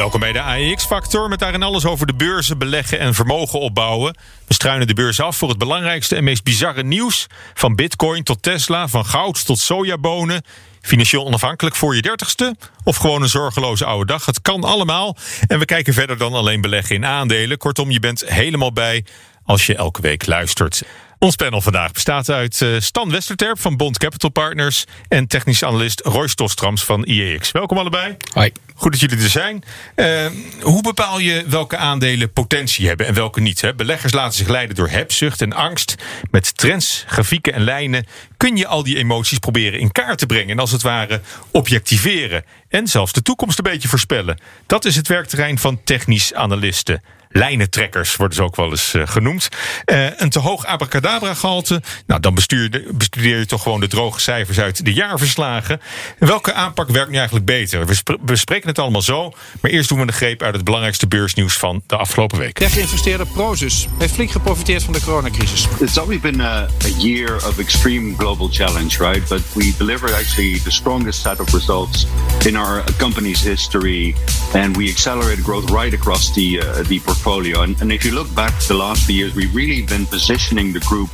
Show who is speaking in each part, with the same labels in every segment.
Speaker 1: Welkom bij de AEX-factor met daarin alles over de beurzen, beleggen en vermogen opbouwen. We struinen de beurs af voor het belangrijkste en meest bizarre nieuws. Van bitcoin tot Tesla, van goud tot sojabonen. Financieel onafhankelijk voor je dertigste? Of gewoon een zorgeloze oude dag? Het kan allemaal. En we kijken verder dan alleen beleggen in aandelen. Kortom, je bent helemaal bij als je elke week luistert. Ons panel vandaag bestaat uit uh, Stan Westerterp van Bond Capital Partners en technisch analist Roy Stostrams van IEX. Welkom allebei.
Speaker 2: Hoi.
Speaker 1: Goed dat jullie er zijn. Uh, hoe bepaal je welke aandelen potentie hebben en welke niet? Hè? Beleggers laten zich leiden door hebzucht en angst. Met trends, grafieken en lijnen kun je al die emoties proberen in kaart te brengen. En als het ware objectiveren. En zelfs de toekomst een beetje voorspellen. Dat is het werkterrein van technisch analisten lijnentrekkers worden ze ook wel eens uh, genoemd. Uh, een te hoog abracadabra gehalte. Nou, dan bestuur, bestudeer je toch gewoon de droge cijfers uit de jaarverslagen. welke aanpak werkt nu eigenlijk beter? We bespreken het allemaal zo. Maar eerst doen we een greep uit het belangrijkste beursnieuws van de afgelopen week.
Speaker 2: Tech-investeerder Prozus heeft flink geprofiteerd van de coronacrisis.
Speaker 3: It's always been a, a year of extreme global challenge, right? But we delivered actually the strongest set of results in our company's history. And we accelerated growth right across the, uh, the portfolio portfolio. And, and if you look back the last few years, we've really been positioning the group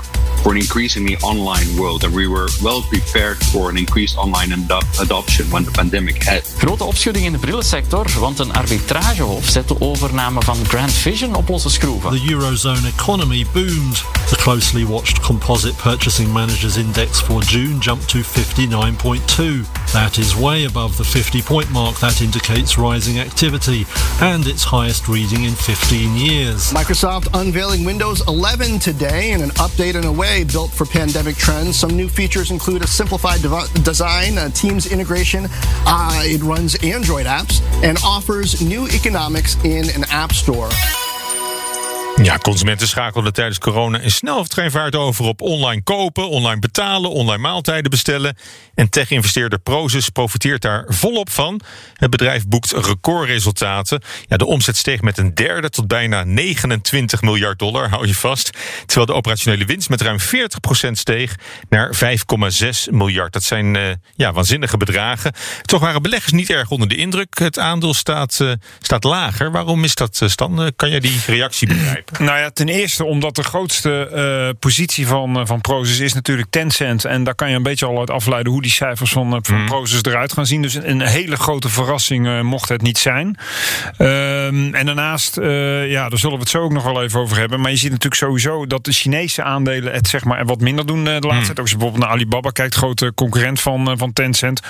Speaker 3: for an increasingly online world. And we were well prepared for an increased online adoption when the pandemic hit.
Speaker 4: Grote opschudding in de brillensector, want een arbitragehof zet de overname van Grand Vision op losse schroeven.
Speaker 5: The Eurozone economy boomed. The closely watched Composite Purchasing Managers Index for June jumped to 59.2. That is way above the 50 point mark that indicates rising activity and its highest reading in 15 years.
Speaker 6: Microsoft unveiling Windows 11 today in an update in a built for pandemic trends. Some new features include a simplified dev- design, Teams integration. Uh, it runs Android apps and offers new economics in an app store.
Speaker 1: Ja, consumenten schakelden tijdens corona in snel of treinvaart over op online kopen, online betalen, online maaltijden bestellen. En tech-investeerder Prozus profiteert daar volop van. Het bedrijf boekt recordresultaten. Ja, de omzet steeg met een derde tot bijna 29 miljard dollar, hou je vast. Terwijl de operationele winst met ruim 40% steeg naar 5,6 miljard. Dat zijn uh, ja, waanzinnige bedragen. Toch waren beleggers niet erg onder de indruk. Het aandeel staat, uh, staat lager. Waarom is dat, Stan? kan jij die reactie begrijpen?
Speaker 7: Nou ja, ten eerste omdat de grootste uh, positie van, uh, van Prozus is natuurlijk Tencent. En daar kan je een beetje al uit afleiden hoe die cijfers van, uh, van mm. Prozus eruit gaan zien. Dus een, hele grote verrassing mocht het niet zijn. Ehm, en daarnaast, ja, daar zullen we het zo ook nog wel even over hebben. Maar je ziet natuurlijk sowieso dat de Chinese aandelen het zeg maar wat minder doen de laatste mm. tijd. Als je bijvoorbeeld naar Alibaba kijkt, grote concurrent van, van Tencent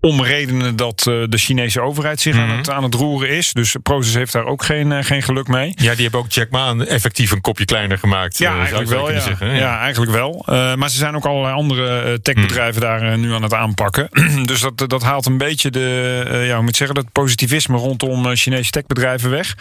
Speaker 7: om redenen dat uh, de Chinese overheid zich mm -hmm. aan, het, aan het roeren is. Dus Proces heeft daar ook geen, uh, geen geluk mee.
Speaker 1: Ja, die hebben ook Jack Ma effectief een kopje kleiner gemaakt.
Speaker 7: Ja, uh, eigenlijk wel. Ja. Zeggen, ja. ja. eigenlijk wel. maar ze zijn ook allerlei andere techbedrijven mm. daar nu aan het aanpakken. dus dat, dat haalt een beetje de, ja, hoe moet zeggen, dat positivisme rondom Chinese techbedrijven weg.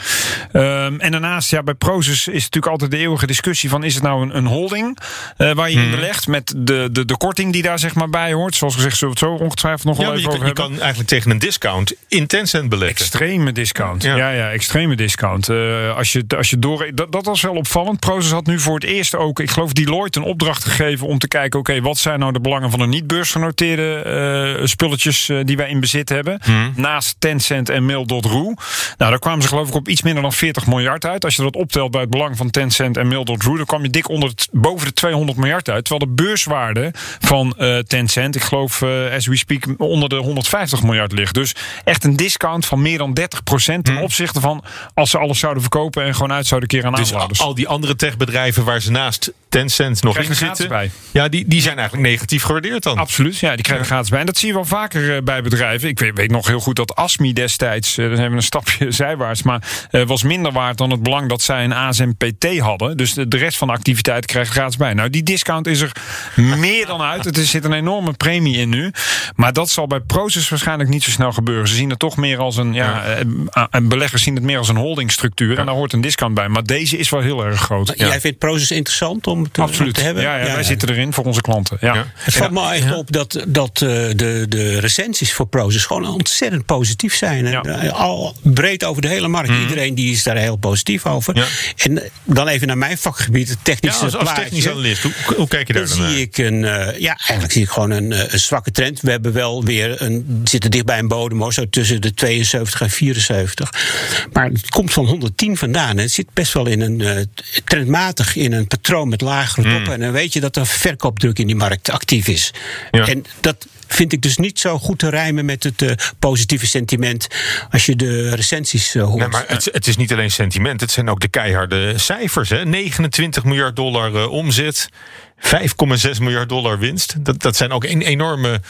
Speaker 7: Ehm, en daarnaast, ja, bij Proces is natuurlijk altijd de eeuwige discussie van is het nou een, een holding waar je mm. in belegt met de, de, de korting die daar zeg maar bij hoort. Zoals gezegd, zullen we het zo ongetwijfeld nog wel even
Speaker 1: je, kan, je kan eigenlijk tegen een discount in Tencent beleggen.
Speaker 7: Extreme discount. Ja, ja, ja extreme discount. Uh, als je, als je door, dat, dat was wel opvallend. Proces had nu voor het eerst ook, ik geloof, Deloitte een opdracht gegeven om te kijken: oké, okay, wat zijn nou de belangen van de niet-beursgenoteerde uh, spulletjes uh, die wij in bezit hebben? Hmm. Naast Tencent en Mail.ru. Nou, daar kwamen ze geloof ik op iets minder dan 40 miljard uit. Als je dat optelt bij het belang van Tencent en Mail.ru, dan kwam je dik onder het, boven de 200 miljard uit. Terwijl de beurswaarde van Tencent, ik geloof, as we speak, onder de 150 miljard ligt. Dus echt een discount van meer dan 30% ten hmm. opzichte van als ze alles zouden verkopen en gewoon uit zouden keren aan
Speaker 1: dus al die andere techbedrijven waar ze naast Tencent nog in zitten,
Speaker 7: bij.
Speaker 1: ja, die, die zijn eigenlijk negatief gewaardeerd dan.
Speaker 7: Absoluut, ja, die krijgen ja. gratis bij. En dat zie je wel vaker uh, bij bedrijven. Ik weet, weet, nog heel goed dat ASMI destijds, uh, dan hebben we een stapje zijwaarts, maar was minder waard dan het belang dat zij een ASMPT hadden. Dus de, de rest van de activiteiten krijgen gratis bij. Nou, die discount is er meer dan uit. Er zit een enorme premie in nu. Maar dat zal bij Proces waarschijnlijk niet zo snel gebeuren. Ze zien het toch meer als een. Ja, ja. Uh, beleggers zien het meer als een holdingstructuur. Ja. En daar hoort een discount bij. Maar deze is wel heel erg groot.
Speaker 8: Maar Jij vindt Proces interessant om te,
Speaker 7: Absoluut.
Speaker 8: te hebben?
Speaker 7: Ja, wij zitten erin voor onze klanten. Ja.
Speaker 8: Het valt me echt op dat, dat de, de recensies voor Proces gewoon ontzettend positief zijn. En, al breed over de hele markt. Mm. Iedereen die is daar heel positief over. En dan even naar mijn vakgebied, het technische
Speaker 1: als, als technisch analist, hoe, hoe, kijk je daar
Speaker 8: dan, dan zie ik een, uh, ja, eigenlijk zie ik gewoon een, een, zwakke trend. We hebben wel weer een, zitten dicht bij een bodem, hoor, zo tussen de 72 en 74. Maar het komt van 110 vandaan. Het zit best wel in een uh, trendmatig in een patroon met lagere toppen. Mm. En dan weet je dat er verkoopdruk in die markt actief is. Ja. En dat vind ik dus niet zo goed te rijmen met het uh, positieve sentiment als je de recensies uh, hoort.
Speaker 1: Nee, maar het, het, is niet alleen sentiment, het zijn ook de keiharde cijfers. Hè? 29 miljard dollar omzet. 5,6 miljard dollar winst. Dat, dat zijn ook een enorme.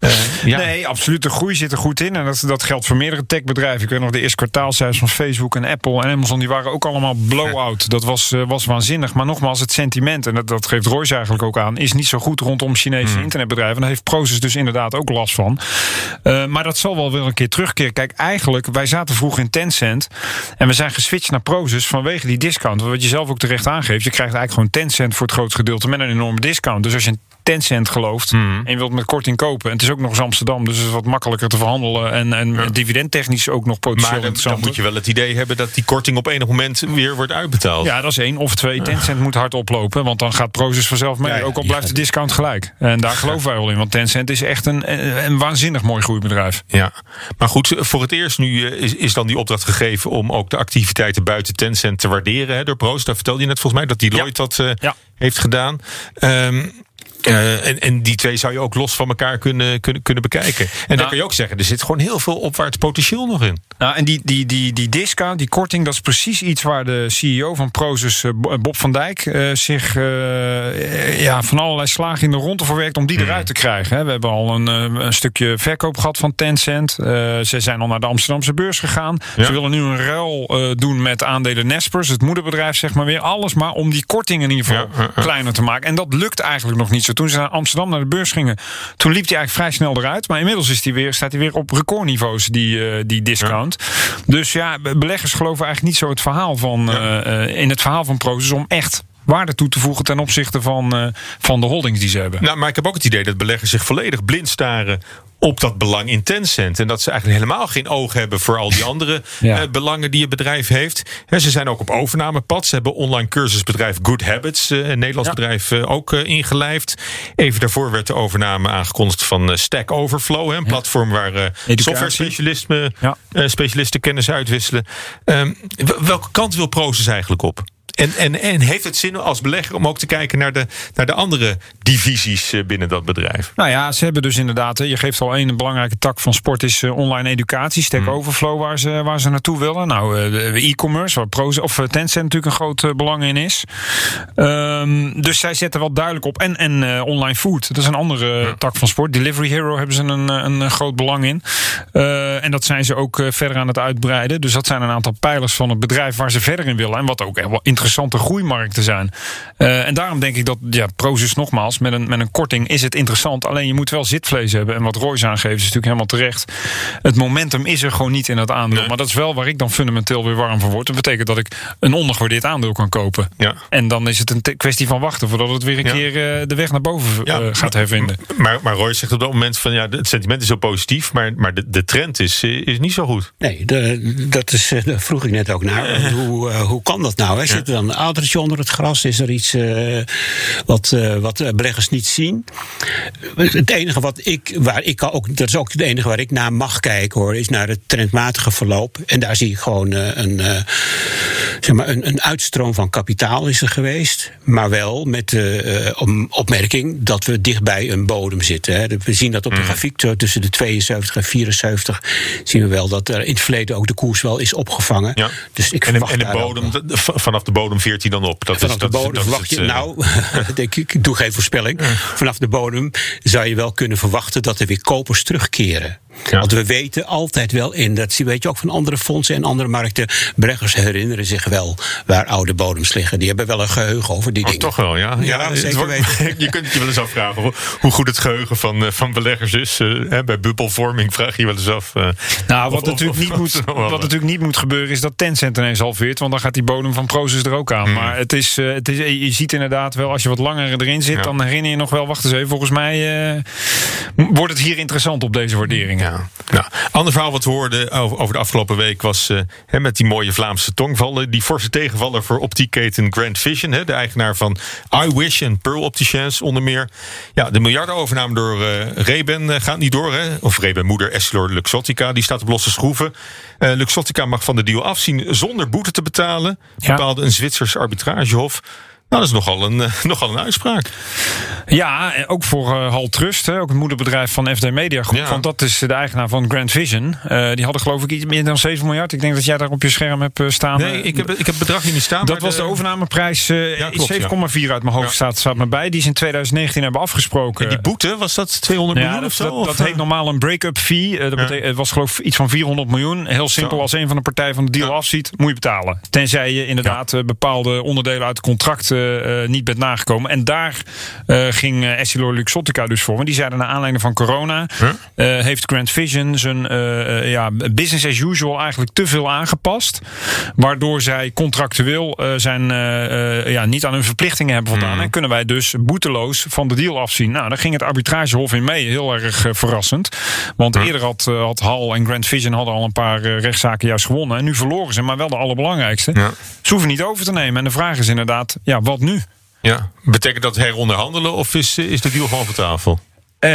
Speaker 7: Uh, ja. Nee, absoluut. De groei zit er goed in. En dat, dat geldt voor meerdere techbedrijven. Ik weet nog de eerste kwartaalcijfers van Facebook en Apple en Amazon. Die waren ook allemaal blow-out. Dat was, uh, was waanzinnig. Maar nogmaals, het sentiment, en dat, dat geeft Royce eigenlijk ook aan, is niet zo goed rondom Chinese mm. internetbedrijven. Daar heeft Proces dus inderdaad ook last van. Uh, maar dat zal wel weer een keer terugkeren. Kijk, eigenlijk, wij zaten vroeg in Tencent. En we zijn geswitcht naar Proces vanwege die discount. Wat je zelf ook terecht aangeeft. Je krijgt eigenlijk gewoon Tencent voor het grootste gedeelte met een enorme discount. Dus als je een Tencent gelooft mm. en je wilt met korting kopen. En het is ook nog eens Amsterdam, dus het is wat makkelijker te verhandelen. En, en ja. dividendtechnisch ook nog potentieel
Speaker 1: Maar dan, moet je wel het idee hebben dat die korting op enig moment weer wordt uitbetaald.
Speaker 7: Ja, dat is één. Of twee, Tencent moet hard oplopen. Want dan gaat Proces vanzelf mee. Ja, ook al blijft de discount gelijk. En daar geloven wij wel in. Want Tencent is echt een, een, waanzinnig mooi groeibedrijf.
Speaker 1: Ja, maar goed, voor het eerst nu is, is dan die opdracht gegeven om ook de activiteiten buiten Tencent te waarderen hè, door Proces. Daar vertelde je net volgens mij dat Deloitte dat uh, heeft gedaan. Um, Uh, en, en die twee zou je ook los van elkaar kunnen, kunnen, kunnen bekijken. En nou, dan kan je ook zeggen, er zit gewoon heel veel opwaarts potentieel nog in.
Speaker 7: Nou, en die, die, die, die discount, die korting, dat is precies iets waar de CEO van Prozus, Bob van Dijk, uh, zich uh, ja, van allerlei slagen in de ronde voor werkt om die eruit te krijgen. We hebben al een, een stukje verkoop gehad van Tencent. ze zijn al naar de Amsterdamse beurs gegaan. Ja. Ze willen nu een ruil doen met aandelen Nespers, het moederbedrijf, zeg maar weer. Alles maar om die korting in ieder geval ja, kleiner te maken. En dat lukt eigenlijk nog niet zo toen ze naar Amsterdam naar de beurs gingen, toen liep hij eigenlijk vrij snel eruit. Maar inmiddels is die weer, staat hij weer op recordniveaus, die, uh, die discount. Ja. Dus ja, beleggers geloven eigenlijk niet zo het verhaal van, ja. uh, in het verhaal van Proces om echt waarde toe te voegen ten opzichte van, uh, van de holdings die ze hebben.
Speaker 1: Nou, maar ik heb ook het idee dat beleggers zich volledig blind staren op dat belang in Tencent. En dat ze eigenlijk helemaal geen oog hebben voor al die andere ja. uh, belangen die het bedrijf heeft. He, ze zijn ook op overnamepad. Ze hebben online cursusbedrijf Good Habits, uh, een Nederlands ja. bedrijf, uh, ook ingelijfd. Even daarvoor werd de overname aangekondigd van Stack Overflow, een ja. platform waar software specialisten, specialisten kennis uitwisselen. Um, welke kant wil Proces eigenlijk op? En, en, en heeft het zin als belegger om ook te kijken naar de, naar de andere divisies binnen dat bedrijf?
Speaker 7: Nou ja, ze hebben dus inderdaad, je geeft al één belangrijke tak van sport is online educatie, Stack mm. Overflow, waar ze, waar ze naartoe willen. Nou, e-commerce, waar of Tencent natuurlijk een groot belang in is. Um, dus zij zetten wel duidelijk op. En, en uh, online food, dat is een andere ja. tak van sport. Delivery Hero hebben ze een, een groot belang in. Uh, en dat zijn ze ook verder aan het uitbreiden. Dus dat zijn een aantal pijlers van het bedrijf waar ze verder in willen. En wat ook echt wel interessante groeimarkten zijn. Uh, en daarom denk ik dat, ja, Prozus nogmaals, met een, met een korting is het interessant. Alleen je moet wel zitvlees hebben. En wat Royce aangeeft is natuurlijk helemaal terecht. Het momentum is er gewoon niet in het aandeel. Nee. Maar dat is wel waar ik dan fundamenteel weer warm van word. Dat betekent dat ik een ondergewaardeerd aandeel kan kopen.
Speaker 1: Ja.
Speaker 7: En dan is het een kwestie van wachten voordat het weer een ja. keer uh, de weg naar boven ja. uh, gaat hervinden.
Speaker 1: Maar, maar Royce zegt op dat moment van ja, het sentiment is zo positief, maar, maar de, de trend is, is niet zo goed.
Speaker 8: Nee, de, dat is, daar vroeg ik net ook naar. Hoe, hoe kan dat nou? Hè? Zit er dan een oudertje onder het gras? Is er iets uh, wat, uh, wat beleggers niet zien? Het enige wat ik, waar ik ook, dat is ook het enige waar ik naar mag kijken hoor, is naar het trendmatige verloop. En daar zie ik gewoon een, zeg maar een, een, uitstroom van kapitaal is er geweest. Maar wel met de opmerking dat we dichtbij een bodem zitten. Hè. We zien dat op de mm. grafiek tussen de 72 en 74 zien we wel dat er in het verleden ook de koers wel is opgevangen.
Speaker 1: Ja.
Speaker 8: Dus ik
Speaker 1: en, en de bodem, vanaf de bodem veert hij dan op.
Speaker 8: Dat vanaf is, de bodem dat verwacht je, het, nou, denk ik, ik doe geen voorspelling. Vanaf de bodem zou je wel kunnen verwachten dat er weer kopers terugkeren. Want we weten altijd wel in, dat weet je ook van andere fondsen en andere markten, beleggers herinneren zich wel waar oude bodems liggen. Die hebben wel een geheugen over die
Speaker 1: oh,
Speaker 8: dingen.
Speaker 1: Toch wel, ja.
Speaker 8: Ja, zeker
Speaker 1: wordt-
Speaker 8: weten.
Speaker 1: je kunt je wel eens afvragen hoe- hoe goed het geheugen van, eh, van beleggers is. Eh, hè, bij bubbelvorming vraag je je wel eens af. eh,
Speaker 7: Nou, wat,
Speaker 1: of-
Speaker 7: natuurlijk,
Speaker 1: of-
Speaker 7: niet moet, wat natuurlijk niet moet gebeuren is dat Tencent ineens halveert. Want dan gaat die bodem van Proces er ook aan. Maar het is, het is, je ziet inderdaad wel, als je wat langer erin zit,
Speaker 1: Ja.
Speaker 7: dan herinner je nog wel, wacht eens even, volgens mij eh, wordt het hier interessant op deze waarderingen.
Speaker 1: Ja. Nou, ander verhaal wat we hoorden over, de afgelopen week was eh, met die mooie Vlaamse tongvallen. Die forse tegenvaller voor optiekketen Grand Vision, de eigenaar van iWish en Pearl Opticians onder meer. Ja, de miljardenovername door eh Reben eh, gaat niet door. Hè? Of Reben moeder Essilor Luxottica, die staat op losse schroeven. Luxottica mag van de deal afzien zonder boete te betalen.
Speaker 7: Ja.
Speaker 1: Bepaalde een Zwitsers arbitragehof. Nou, dat is nogal een, eh, nogal een uitspraak.
Speaker 7: Ja, en ook voor eh Hal Trust, hè, ook het moederbedrijf van FD Media Groep.
Speaker 1: Ja.
Speaker 7: Want dat is de eigenaar van Grand Vision. Eh, die hadden geloof ik iets meer dan 7 miljard. Ik denk dat jij daar op je scherm hebt eh, staan.
Speaker 1: Nee, ik heb, ik heb het bedrag hier niet staan.
Speaker 7: Dat was de overnameprijs. eh
Speaker 1: Ja, klopt,
Speaker 7: 7,4 uit mijn hoofd staat, staat me bij. Die ze in 2019 hebben afgesproken.
Speaker 1: En die boete, was dat 200
Speaker 7: Ja,
Speaker 1: miljoen
Speaker 7: dat,
Speaker 1: of zo?
Speaker 7: dat,
Speaker 1: of,
Speaker 7: dat
Speaker 1: eh?
Speaker 7: heet normaal een break-up fee. Eh, dat
Speaker 1: Ja.
Speaker 7: betekent, het was geloof ik iets van 400 miljoen. Heel simpel,
Speaker 1: Zo.
Speaker 7: als een van de partijen van de deal afziet, moet je betalen. Tenzij je inderdaad eh, bepaalde onderdelen uit het contract eh, eh, niet bent nagekomen. En daar eh, ging Essilor Luxottica dus voor. Want die zeiden naar aanleiding van corona...
Speaker 1: Huh?
Speaker 7: heeft Grand Vision zijn ja, business as usual eigenlijk te veel aangepast. Waardoor zij contractueel zijn, ja, niet aan hun verplichtingen hebben voldaan. En kunnen wij dus boeteloos van de deal afzien. Nou, daar ging het arbitragehof in mee. Heel erg verrassend. Want eerder had, had Hal en Grand Vision hadden al een paar rechtszaken juist gewonnen. En nu verloren ze, maar wel de allerbelangrijkste.
Speaker 1: Ja.
Speaker 7: Ze hoeven niet over te nemen. En de vraag is inderdaad, ja, wat nu?
Speaker 1: Ja. Betekent dat heronderhandelen of is, is de deal gewoon van tafel?
Speaker 7: Eh,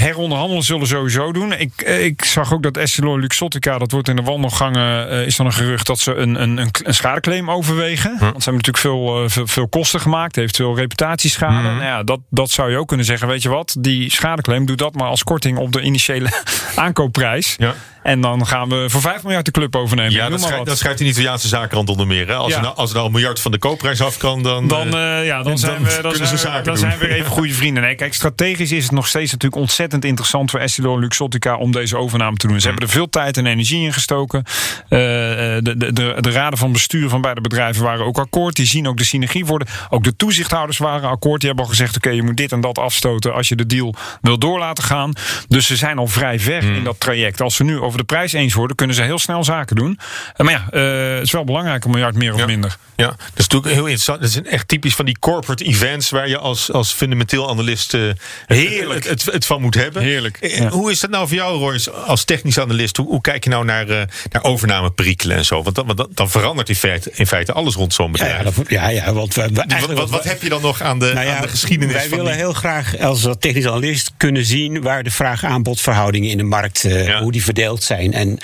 Speaker 7: heronderhandelen zullen sowieso doen. Ik, eh, ik zag ook dat Essilor Luxottica, dat wordt in de wandelgangen, eh, is dan een gerucht dat ze een, een, een, schadeclaim overwegen. Want ze hebben natuurlijk veel, veel, veel kosten gemaakt, heeft veel reputatieschade. Nou ja, dat, dat zou je ook kunnen zeggen. Weet je wat, die schadeclaim, doe dat maar als korting op de initiële aankoopprijs.
Speaker 1: Ja.
Speaker 7: En dan gaan we voor 5 miljard de club overnemen.
Speaker 1: Ja, dat schrijft, dat schrijft een Italiaanse zakenrand onder meer. Hè? Als,
Speaker 7: Ja.
Speaker 1: er nou, als er nou een miljard van de koopprijs af kan, dan...
Speaker 7: Dan, ja, dan,
Speaker 1: dan
Speaker 7: zijn we, dan, zijn we, dan zijn even goede vrienden. Nee, kijk, strategisch is het nog steeds natuurlijk ontzettend interessant voor Essilor Luxottica om deze overname te doen. Ze hebben er veel tijd en energie in gestoken. Eh, de, de, de, de raden van bestuur van beide bedrijven waren ook akkoord. Die zien ook de synergie worden. Ook de toezichthouders waren akkoord. Die hebben al gezegd: oké, je moet dit en dat afstoten als je de deal wil door laten gaan. Dus ze zijn al vrij ver
Speaker 1: Hmm.
Speaker 7: in dat traject. Als ze nu over de prijs eens worden, kunnen ze heel snel zaken doen. Eh, maar ja, eh, het is wel belangrijk, een miljard meer of
Speaker 1: Ja.
Speaker 7: minder.
Speaker 1: Ja, dat is natuurlijk heel interessant. Dat is echt typisch van die corporate events waar je als, als fundamenteel analist eh,
Speaker 7: Heerlijk.
Speaker 1: Het, het, het van moet hebben.
Speaker 7: Heerlijk,
Speaker 1: Eh,
Speaker 7: ja.
Speaker 1: Hoe is dat nou voor jou, Royce, als technisch analist? Hoe, hoe kijk je nou naar, eh naar overnameperikelen en zo? Want dan, want dan, verandert in feite, in feite alles rond zo'n bedrijf.
Speaker 8: ja, dat- ja, ja, want we, we
Speaker 1: wat, wat, wat heb je dan nog aan de,
Speaker 8: Nou ja,
Speaker 1: aan de geschiedenis
Speaker 8: wij
Speaker 1: van
Speaker 8: willen
Speaker 1: die-
Speaker 8: heel graag als technisch analist kunnen zien waar de vraag-aanbodverhoudingen in de markt, eh,
Speaker 1: Ja.
Speaker 8: hoe die verdeeld zijn. En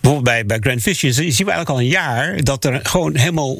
Speaker 8: bijvoorbeeld bij, bij Grand Vision zien we eigenlijk al een jaar dat er gewoon helemaal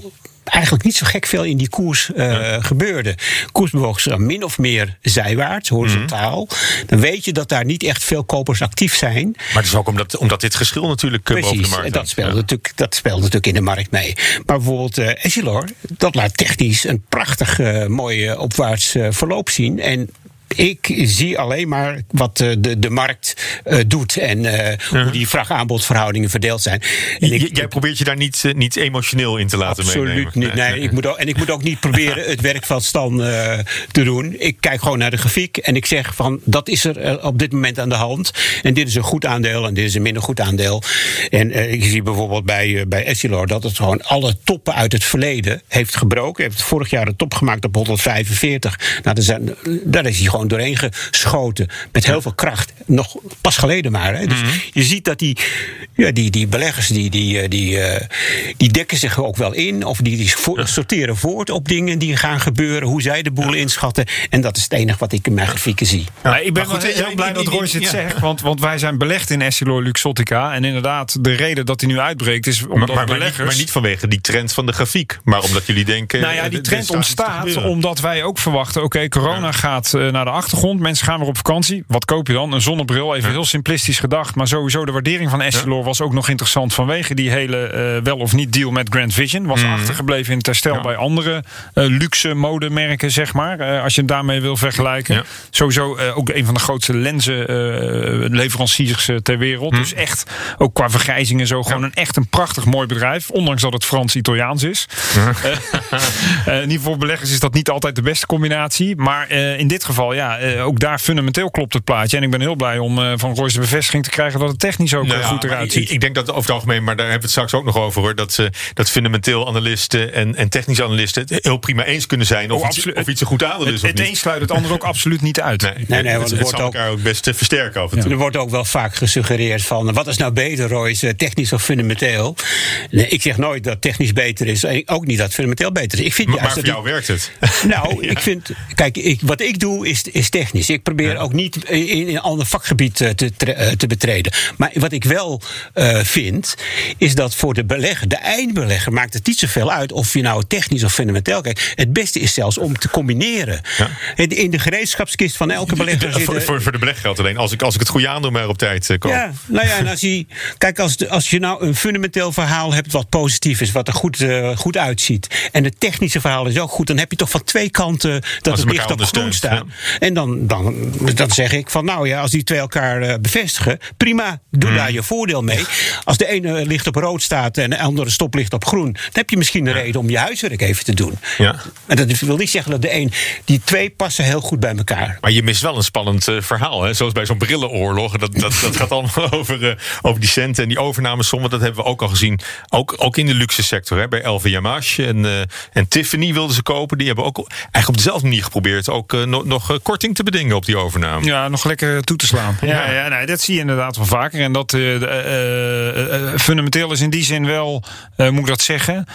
Speaker 8: eigenlijk niet zo gek veel in die koers eh, gebeurde. Koers bewoog zich min of meer zijwaarts, horizontaal.
Speaker 1: Mhm.
Speaker 8: Dan weet je dat daar niet echt veel kopers actief zijn.
Speaker 1: Maar het is ook omdat, omdat dit geschil natuurlijk eh, boven de
Speaker 8: Precies,
Speaker 1: markt
Speaker 8: en dat speelde,
Speaker 1: Ja.
Speaker 8: natuurlijk, dat speelde natuurlijk in de markt mee. Maar bijvoorbeeld eh Essilor, dat laat technisch een prachtig eh, mooi eh, opwaarts eh, verloop zien. En ik zie alleen maar wat eh, de, de markt eh, doet en eh, hoe die vraag-aanbodverhoudingen verdeeld zijn. En
Speaker 1: J- jij probeert je daar niet, niet emotioneel in te laten
Speaker 8: Absoluut
Speaker 1: meenemen.
Speaker 8: niet. Nee, ik moet ook, en ik moet ook niet proberen het werk van Stan te doen. Ik kijk gewoon naar de grafiek en ik zeg van dat is er op dit moment aan de hand. En dit is een goed aandeel en dit is een minder goed aandeel. En ik zie bijvoorbeeld bij, bij Essilor dat het gewoon alle toppen uit het verleden heeft gebroken. Heeft vorig jaar de top gemaakt op 145. Nou, daar, zijn, daar is hij gewoon doorheen geschoten met heel veel kracht. Nog pas geleden maar. Hè. Dus je ziet dat die, ja, die, die beleggers die, die, eh, die, eh, die dekken zich ook wel in. Of die, die vo- sorteren voort op dingen die gaan gebeuren. Hoe zij de boel inschatten. En dat is het enige wat ik in mijn grafieken zie.
Speaker 7: Maar ik ben
Speaker 1: Maar goed,
Speaker 7: wel
Speaker 1: ja,
Speaker 7: heel blij dat Royce dit
Speaker 1: ja.
Speaker 7: zegt. Want, want wij zijn belegd in Essilor Luxottica. En inderdaad, de reden dat hij nu uitbreekt is omdat
Speaker 1: Maar, maar, maar, niet,
Speaker 7: beleggers...
Speaker 1: maar niet vanwege die trend van de grafiek. Maar omdat jullie denken...
Speaker 7: Nou ja,
Speaker 1: eh,
Speaker 7: die
Speaker 1: er
Speaker 7: trend ontstaat omdat wij ook verwachten... oké, corona gaat eh, naar de achtergrond. Mensen gaan weer op vakantie. Wat koop je dan? Een zonnebril. Even heel simplistisch gedacht. Maar sowieso de waardering van Essilor was ook nog interessant vanwege die hele eh, wel of niet deal met Grand Vision. Was
Speaker 1: Mhm.
Speaker 7: achtergebleven in het herstel bij andere eh, luxe modemerken, zeg maar. Eh, als je het daarmee wil vergelijken.
Speaker 1: Ja.
Speaker 7: Sowieso ook een van de grootste lenzenleveranciers ter wereld.
Speaker 1: Mhm.
Speaker 7: Dus echt, ook qua vergrijzing en zo, gewoon een echt een prachtig mooi bedrijf. Ondanks dat het Frans-Italiaans is. In ieder geval beleggers is dat niet altijd de beste combinatie. Maar in dit geval, ja, eh, ook daar fundamenteel klopt het plaatje. En ik ben heel blij om eh, van Royce de bevestiging te krijgen dat het technisch ook
Speaker 1: Nou
Speaker 7: eh, goed eruit
Speaker 1: maar
Speaker 7: ziet.
Speaker 1: Ik, ik denk dat over het algemeen, maar daar hebben we het straks ook nog over hoor. Dat, ze dat fundamenteel analisten en, en technische analisten het heel prima eens kunnen zijn of,
Speaker 7: Oh,
Speaker 1: iets, of iets een goed aandeel is.
Speaker 7: het het een sluit het ander ook absoluut niet uit.
Speaker 1: Nee,
Speaker 8: nee, want
Speaker 1: het,
Speaker 8: er
Speaker 1: het
Speaker 8: wordt
Speaker 1: zal
Speaker 8: ook-
Speaker 1: elkaar ook best eh, versterken af en toe.
Speaker 8: Er wordt ook wel vaak gesuggereerd van wat is nou beter, Royce, technisch of fundamenteel? Nee, ik zeg nooit dat technisch beter is, en ook niet dat fundamenteel beter is. Ik vind
Speaker 1: Maar, maar
Speaker 8: juist
Speaker 1: voor
Speaker 8: dat
Speaker 1: jou werkt het.
Speaker 8: Nou, ik vind. Kijk, ik, wat ik doe is, is technisch. Ik probeer ook niet in, een ander vakgebied eh, te, eh, te betreden. Maar wat ik wel eh, vind, is dat voor de belegger, de eindbelegger, maakt het niet zoveel uit of je nou technisch of fundamenteel kijkt. Het beste is zelfs om te combineren. In in de gereedschapskist van elke belegger
Speaker 1: voor, voor, voor de belegger geldt alleen. Als ik, als ik het goede aandeel maar op tijd koop.
Speaker 8: Ja, nou ja, en als je, kijk, als, de- als je nou een fundamenteel verhaal hebt wat positief is, wat er goed, goed uitziet, en het technische verhaal is ook goed, dan heb je toch van twee kanten dat
Speaker 1: Als
Speaker 8: het licht op groen staat. En dan, dan, dan zeg ik van, nou ja, als die twee elkaar eh, bevestigen, prima, doe
Speaker 1: Hmm.
Speaker 8: daar je voordeel mee. Als de ene licht op rood staat en de andere stoplicht op groen, dan heb je misschien een reden om je huiswerk even te doen.
Speaker 1: Ja.
Speaker 8: En dat wil niet zeggen dat de een, die twee passen heel goed bij elkaar.
Speaker 1: Maar je mist wel een spannend eh, verhaal. Hè? Zoals bij zo'n brillenoorlog. Dat, dat, dat gaat allemaal over, eh, over die centen en die overnamesommen. Dat hebben we ook al gezien. Ook, ook in de luxe sector. Hè? Bij LVMH en, en Tiffany wilden ze kopen. Die hebben ook eigenlijk op dezelfde manier geprobeerd... ook nog, nog korting te bedingen op die overname.
Speaker 7: Ja, nog lekker toe te slaan. Ja, ja. nee, dat zie je inderdaad wel vaker. En dat eh, eh, eh, fundamenteel is in die zin wel, eh, moet ik dat zeggen,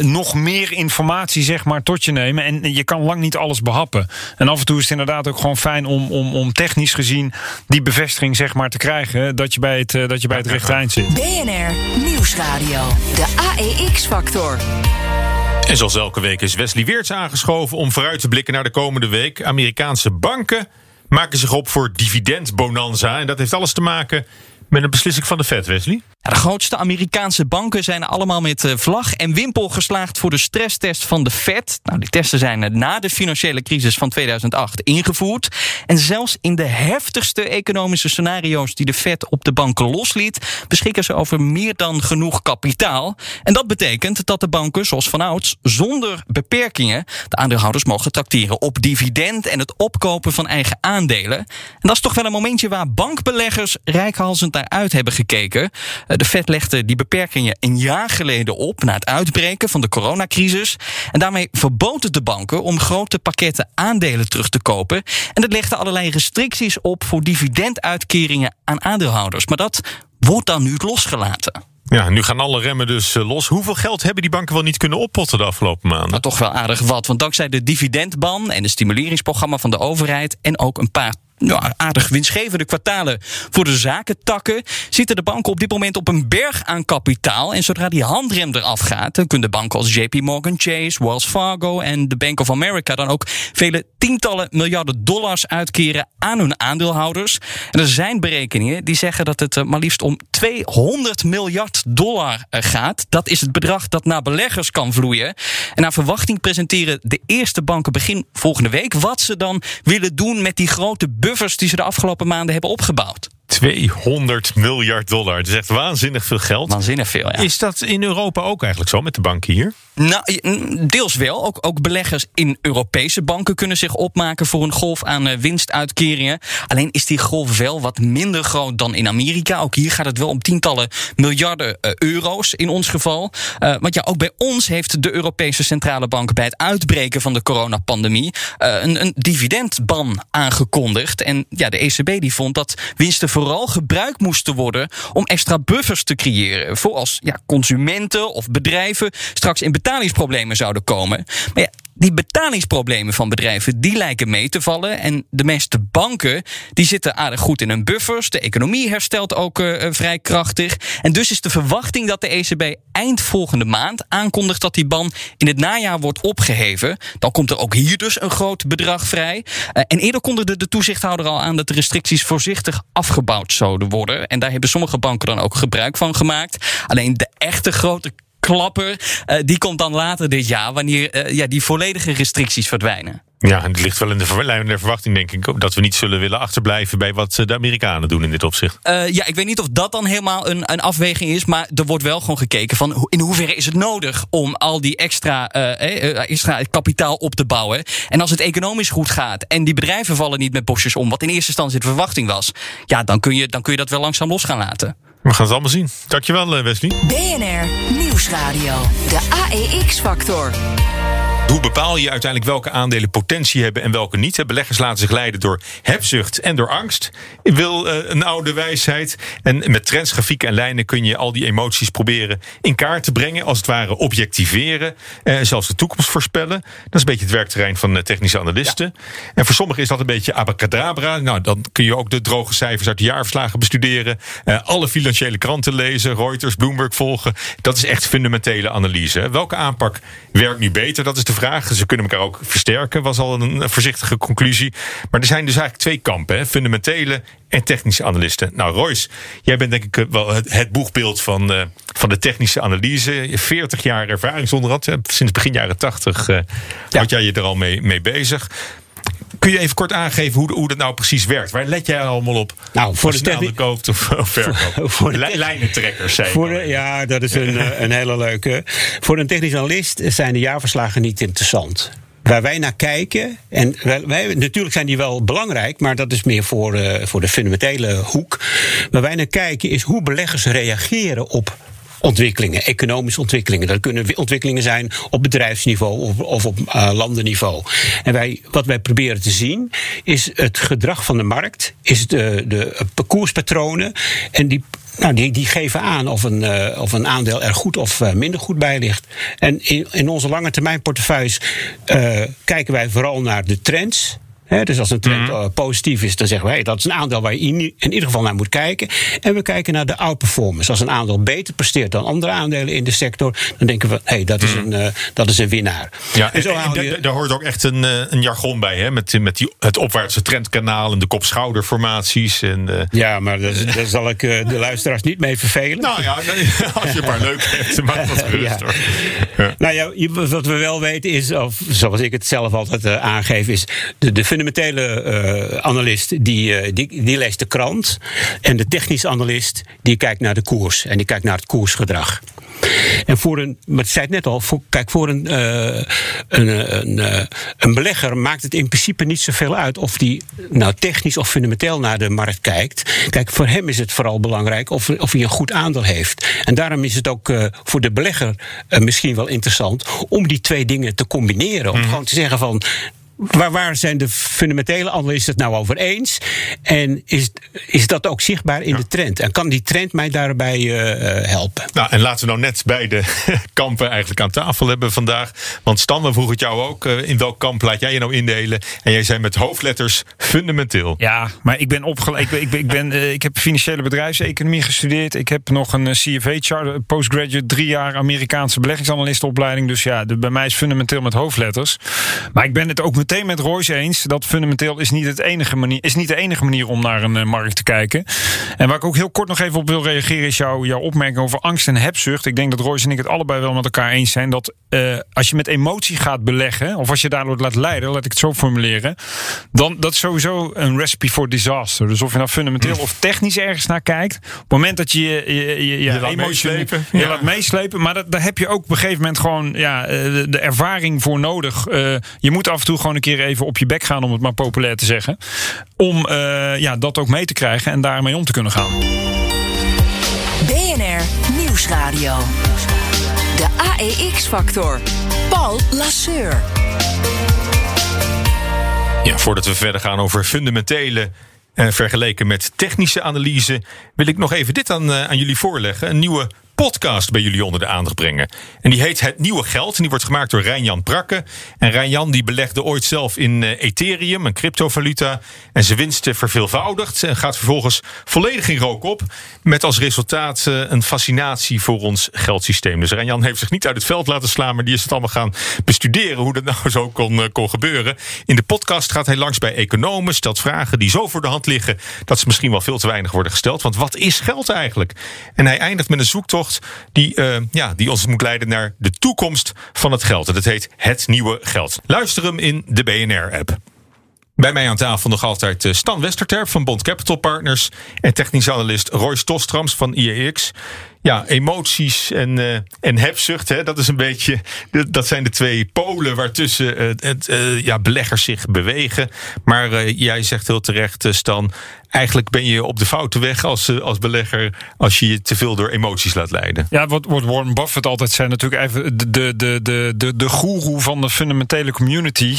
Speaker 7: nog meer informatie zeg maar tot je nemen. En je kan lang niet alles behappen. En af en toe is het inderdaad ook gewoon fijn om, om, om technisch gezien die bevestiging zeg maar te krijgen dat je bij het, dat je bij het rechte eind zit.
Speaker 9: BNR Nieuwsradio. De AEX-factor.
Speaker 1: En zoals elke week is Wesley Weerts aangeschoven om vooruit te blikken naar de komende week. Amerikaanse banken maken zich op voor dividendbonanza. En dat heeft alles te maken met een beslissing van de Fed, Wesley.
Speaker 10: Ja, de grootste Amerikaanse banken zijn allemaal met eh, vlag en wimpel geslaagd voor de stresstest van de Fed. Nou, die testen zijn eh, na de financiële crisis van 2008 ingevoerd. En zelfs in de heftigste economische scenario's die de Fed op de banken losliet, beschikken ze over meer dan genoeg kapitaal. En dat betekent dat de banken, zoals vanouds, zonder beperkingen de aandeelhouders mogen tracteren op dividend en het opkopen van eigen aandelen. En dat is toch wel een momentje waar bankbeleggers rijkhalsend naar uit hebben gekeken. Eh, De Fed legde die beperkingen een jaar geleden op na het uitbreken van de coronacrisis. En daarmee verbood het de banken om grote pakketten aandelen terug te kopen. En dat legde allerlei restricties op voor dividenduitkeringen aan aandeelhouders. Maar dat wordt dan nu losgelaten.
Speaker 1: Ja, nu gaan alle remmen dus eh, los. Hoeveel geld hebben die banken wel niet kunnen oppotten de afgelopen maanden?
Speaker 10: Nou, toch wel aardig wat. Want dankzij de dividendban en het stimuleringsprogramma van de overheid en ook een paar nou, aardig winstgevende kwartalen voor de zakentakken. Zitten de banken op dit moment op een berg aan kapitaal. En zodra die handrem eraf gaat, dan kunnen banken als JP Morgan Chase, Wells Fargo en de Bank of America dan ook vele tientallen miljarden dollars uitkeren aan hun aandeelhouders. En er zijn berekeningen die zeggen dat het eh, maar liefst om 200 miljard dollar eh, gaat. Dat is het bedrag dat naar beleggers kan vloeien. En naar verwachting presenteren de eerste banken begin volgende week wat ze dan willen doen met die grote buffers die ze de afgelopen maanden hebben opgebouwd.
Speaker 1: 200 miljard dollar. Dat is echt waanzinnig veel geld.
Speaker 10: Waanzinnig veel, ja.
Speaker 1: Is dat in Europa ook eigenlijk zo met de banken hier?
Speaker 10: Nou, deels wel. Ook, ook beleggers in Europese banken kunnen zich opmaken voor een golf aan eh, winstuitkeringen. Alleen is die golf wel wat minder groot dan in Amerika. Ook hier gaat het wel om tientallen miljarden eh, euro's in ons geval. Eh, want ja, ook bij ons heeft de Europese Centrale Bank bij het uitbreken van de coronapandemie een, een dividendban aangekondigd. En ja, de ECB die vond dat winsten vooral gebruikt moesten worden om extra buffers te creëren. Voor als ja, consumenten of bedrijven straks in betalingsproblemen zouden komen. Maar die betalingsproblemen van bedrijven, die lijken mee te vallen. En de meeste banken, die zitten aardig goed in hun buffers. De economie herstelt ook uh, vrij krachtig. En dus is de verwachting dat de ECB eind volgende maand aankondigt dat die ban in het najaar wordt opgeheven. Dan komt er ook hier dus een groot bedrag vrij. Uh, en eerder kondigde de toezichthouder al aan dat de restricties voorzichtig afgebouwd zouden worden. En daar hebben sommige banken dan ook gebruik van gemaakt. Alleen de echte grote klapper, uh, die komt dan later dit jaar, wanneer uh, ja, die volledige restricties verdwijnen.
Speaker 1: Ja, en het ligt wel in de, ver in de verwachting, denk ik, dat we niet zullen willen achterblijven bij wat de Amerikanen doen in dit opzicht.
Speaker 10: Uh, ja, ik weet niet of dat dan helemaal een, een afweging is, maar er wordt wel gewoon gekeken van in hoeverre is het nodig om al die extra, uh, extra kapitaal op te bouwen. En als het economisch goed gaat en die bedrijven vallen niet met bosjes om, wat in eerste instantie de verwachting was, ja, dan kun je, dan kun je dat wel langzaam los gaan laten.
Speaker 1: We gaan het allemaal zien. Dankjewel, Wesley.
Speaker 9: BNR Nieuwsradio. De AEX-factor.
Speaker 1: Hoe bepaal je uiteindelijk welke aandelen potentie hebben en welke niet? Beleggers laten zich leiden door hebzucht en door angst. Wil uh, een oude wijsheid. En met trends, grafieken en lijnen kun je al die emoties proberen in kaart te brengen. Als het ware objectiveren. Uh, zelfs de toekomst voorspellen. Dat is een beetje het werkterrein van technische analisten. Ja. En voor sommigen is dat een beetje abracadabra. Nou, dan kun je ook de droge cijfers uit de jaarverslagen bestuderen. Uh, alle financiële kranten lezen. Reuters, Bloomberg volgen. Dat is echt fundamentele analyse. Welke aanpak werkt nu beter? Dat is de vraag. Ze kunnen elkaar ook versterken, was al een voorzichtige conclusie. Maar er zijn dus eigenlijk twee kampen: hè? fundamentele en technische analisten. Nou, Royce, jij bent denk ik wel het, het boegbeeld van, uh, van de technische analyse. 40 jaar ervaringsonderhand. Sinds begin jaren 80 uh, ja. had jij je er al mee, mee bezig. Kun je even kort aangeven hoe, hoe dat nou precies werkt? Waar let jij allemaal op?
Speaker 8: Nou, voor de
Speaker 1: techniek koopt of, of verkoopt?
Speaker 8: Voor de
Speaker 1: lijnentrekkers zijn.
Speaker 8: Voor de, ja, dat is een, een hele leuke. Voor een technisch analist zijn de jaarverslagen niet interessant. Waar wij naar kijken, en wij, natuurlijk zijn die wel belangrijk, maar dat is meer voor, uh, voor de fundamentele hoek. Waar wij naar kijken is hoe beleggers reageren op ontwikkelingen, economische ontwikkelingen. Dat kunnen ontwikkelingen zijn op bedrijfsniveau of, of op uh, landenniveau. En wij, wat wij proberen te zien is het gedrag van de markt, is de, de parcourspatronen en die nou, die, die geven aan of een, uh, of een aandeel er goed of minder goed bij ligt. En in, in onze lange termijn portefeuilles kijken wij vooral naar de trends. He, dus als een trend uh, positief is, dan zeggen we hey, dat is een aandeel waar je in, in, ieder geval naar moet kijken. En we kijken naar de outperformance. Als een aandeel beter presteert dan andere aandelen in de sector, dan denken we hey, dat, is een, uh, dat is een winnaar.
Speaker 1: Ja, en, en, en je... daar hoort ook echt een, een jargon bij, hè? met, met die, het opwaartse trendkanaal en de kop-schouderformaties. En, uh...
Speaker 8: Ja, maar daar, daar zal ik de luisteraars niet mee vervelen.
Speaker 1: Nou ja, als je een paar leuk hebt, maak dat gerust
Speaker 8: ja. hoor. Ja. Nou ja, wat we wel weten is, of zoals ik het zelf altijd aangeef, is de, de fundamentele uh, analist die, uh, die, die leest de krant. En de technische analist die kijkt naar de koers. En die kijkt naar het koersgedrag. En voor een, maar ik zei het net al, voor, kijk, voor een, uh, een, een, een, belegger maakt het in principe niet zoveel uit of die nou technisch of fundamenteel naar de markt kijkt. Kijk, voor hem is het vooral belangrijk of, of hij een goed aandeel heeft. En daarom is het ook voor de belegger misschien wel interessant om die twee dingen te combineren. Om mm. gewoon te zeggen van Waar, waar, zijn de fundamentele analisten het nou over eens? En is, is dat ook zichtbaar in ja. de trend? En kan die trend mij daarbij uh, helpen?
Speaker 1: Nou, en laten we nou net beide kampen eigenlijk aan tafel hebben vandaag. Want Stan, we vroegen het jou ook. Uh, in welk kamp laat jij je nou indelen? En jij zei met hoofdletters fundamenteel.
Speaker 7: Ja, maar ik ben opgeleid. ik, ben, ik, ben, ik, ben, uh, ik heb financiële bedrijfseconomie gestudeerd. Ik heb nog een CFA postgraduate, drie jaar Amerikaanse beleggingsanalistenopleiding. Dus ja, de, bij mij is fundamenteel met hoofdletters. Maar ik ben het ook met meteen met Royce eens dat fundamenteel is niet, het enige manier, is niet de enige manier om naar een uh, markt te kijken. En waar ik ook heel kort nog even op wil reageren is jouw, jouw opmerking over angst en hebzucht. Ik denk dat Royce en ik het allebei wel met elkaar eens zijn dat uh, als je met emotie gaat beleggen, of als je daardoor laat leiden, laat ik het zo formuleren, dan dat is sowieso een recipe for disaster. Dus of je nou fundamenteel of technisch ergens naar kijkt, op het moment dat je je, je, je,
Speaker 1: je laat meeslepen,
Speaker 7: je ja. laat meeslepen, maar dat, daar heb je ook op een gegeven moment gewoon ja, de, de ervaring voor nodig. Uh, je moet af en toe gewoon een keer even op je bek gaan, om het maar populair te zeggen. Om uh, ja, dat ook mee te krijgen en daarmee om te kunnen gaan.
Speaker 9: BNR Nieuwsradio. De AEX-factor. Paul Lasseur.
Speaker 1: Ja, voordat we verder gaan over fundamentele uh, vergeleken met technische analyse, wil ik nog even dit aan, uh, aan jullie voorleggen. Een nieuwe podcast bij jullie onder de aandacht brengen. En die heet Het Nieuwe Geld. En die wordt gemaakt door Rijn-Jan Prakke. En Rijn-Jan die belegde ooit zelf in eh, Ethereum, een cryptovaluta. En zijn winsten verveelvoudigd. En gaat vervolgens volledig in rook op. Met als resultaat eh, een fascinatie voor ons geldsysteem. Dus Rijn-Jan heeft zich niet uit het veld laten slaan. Maar die is het allemaal gaan bestuderen hoe dat nou zo kon, eh, kon gebeuren. In de podcast gaat hij langs bij economen. Stelt vragen die zo voor de hand liggen. Dat ze misschien wel veel te weinig worden gesteld. Want wat is geld eigenlijk? En hij eindigt met een zoektocht die, eh, ja, die ons moet leiden naar de toekomst van het geld. En dat heet Het Nieuwe Geld. Luister hem in de BNR-app. Bij mij aan tafel nog altijd eh, Stan Westerterp van Bond Capital Partners en technisch analist Roy Stostrams van IEX. Ja, emoties en, uh, en hebzucht, hè, dat is een beetje. Dat zijn de twee polen waartussen uh, het, uh, ja, beleggers zich bewegen. Maar jij zegt heel terecht, Stan. Eigenlijk ben je op de foute weg als, als belegger als je je te veel door emoties laat leiden.
Speaker 7: Ja, wat, wat Warren Buffett altijd zei, natuurlijk even de, de, de, de, de, de goeroe van de fundamentele community.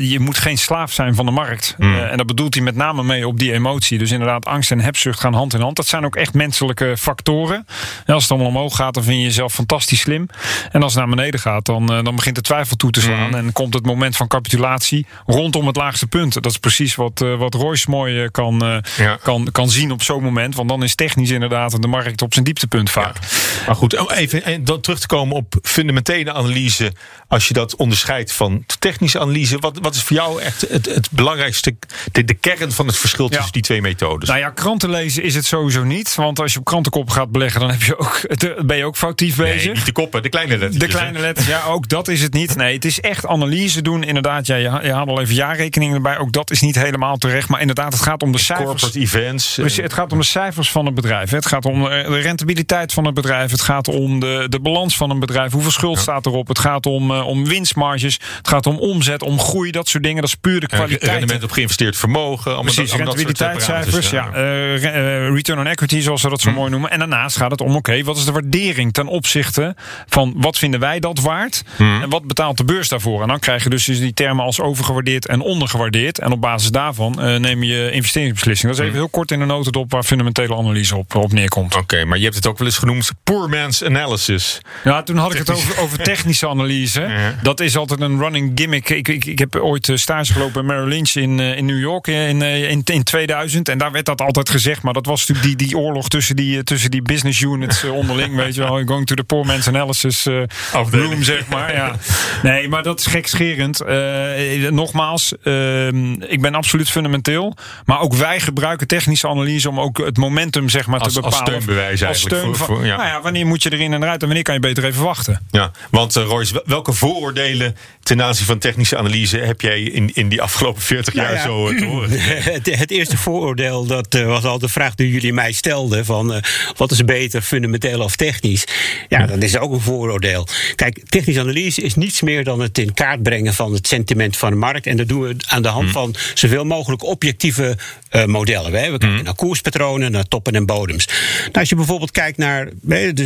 Speaker 7: je moet geen slaaf zijn van de markt. Mm. en dat bedoelt hij met name mee op die emotie. Dus inderdaad, angst en hebzucht gaan hand in hand. Dat zijn ook echt menselijke factoren. En als het allemaal omhoog gaat, dan vind je jezelf fantastisch slim. En als het naar beneden gaat, dan, uh, dan begint de twijfel toe te slaan. Mm. En komt het moment van capitulatie rondom het laagste punt. Dat is precies wat, uh, wat Royce mooi uh, kan, ja. kan, kan zien op zo'n moment. Want dan is technisch inderdaad de markt op zijn dieptepunt vaak. Ja.
Speaker 1: Maar goed, even dan terug te komen op fundamentele analyse. Als je dat onderscheidt van technische analyse. Wat, wat is voor jou echt het, het belangrijkste, de, de kern van het verschil tussen ja. die twee methodes?
Speaker 7: Nou ja, kranten lezen is het sowieso niet. Want als je op krantenkop gaat beleggen, dan heb je ook, ben je ook foutief bezig.
Speaker 1: Nee, niet de koppen, de kleine letters.
Speaker 7: De kleine letters, ja, ook dat is het niet. Nee, het is echt analyse doen. Inderdaad, ja, je, je had al even jaarrekeningen erbij. Ook dat is niet helemaal terecht. Maar inderdaad, het gaat om de cijfers.
Speaker 1: Corporate events.
Speaker 7: Dus het gaat om de cijfers van het bedrijf. Het gaat om de rentabiliteit van het bedrijf. Het gaat om de, de balans van een bedrijf. Hoeveel schuld ja. staat erop? Het gaat om, uh, om winstmarges. Het gaat om omzet, om groei, dat soort dingen. Dat is puur de kwaliteit.
Speaker 1: Ja, rendement op geïnvesteerd vermogen.
Speaker 7: Precies, rentabiliteitscijfers. Ja, uh, return on equity, zoals ze dat zo hm. mooi noemen. En daarnaast gaat het om, oké, okay, wat is de waardering ten opzichte van wat vinden wij dat waard? Hmm. En wat betaalt de beurs daarvoor? En dan krijg je dus die termen als overgewaardeerd en ondergewaardeerd. En op basis daarvan uh, neem je investeringsbeslissing. Dat is even heel kort in de notendop waar fundamentele analyse op, op neerkomt.
Speaker 1: Oké, okay, maar je hebt het ook wel eens genoemd poor man's analysis.
Speaker 7: Ja, toen had ik het over, over technische analyse. Ja. Dat is altijd een running gimmick. Ik, ik, ik heb ooit stage gelopen bij Merrill Lynch in, in New York in, in, in 2000. En daar werd dat altijd gezegd. Maar dat was natuurlijk die, die oorlog tussen die, tussen die business units onderling, weet je wel. Going to the poor man's analysis uh, room, zeg maar. Ja. Nee, maar dat is gekscherend. Uh, nogmaals, uh, ik ben absoluut fundamenteel. Maar ook wij gebruiken technische analyse om ook het momentum, zeg maar,
Speaker 1: als,
Speaker 7: te bepalen.
Speaker 1: Als steunbewijs
Speaker 7: als
Speaker 1: eigenlijk.
Speaker 7: Steun
Speaker 1: voor,
Speaker 7: van,
Speaker 1: voor, ja.
Speaker 7: Nou ja, wanneer moet je erin en eruit en wanneer kan je beter even wachten?
Speaker 1: Ja, want uh, Royce, welke vooroordelen ten aanzien van technische analyse heb jij in, in die afgelopen 40
Speaker 8: nou
Speaker 1: jaar
Speaker 8: ja,
Speaker 1: zo te horen?
Speaker 8: Het, het, eerste vooroordeel, dat uh, was al de vraag die jullie mij stelden: van uh, wat is beter, fundamenteel of technisch? Ja, dat is ook een vooroordeel. Kijk, technische analyse is niets meer dan het in kaart brengen van het sentiment van de markt. En dat doen we aan de hand mm. van zoveel mogelijk objectieve uh, modellen. Hè. We kijken mm. naar koerspatronen, naar toppen en bodems. Nou, als je bijvoorbeeld kijkt naar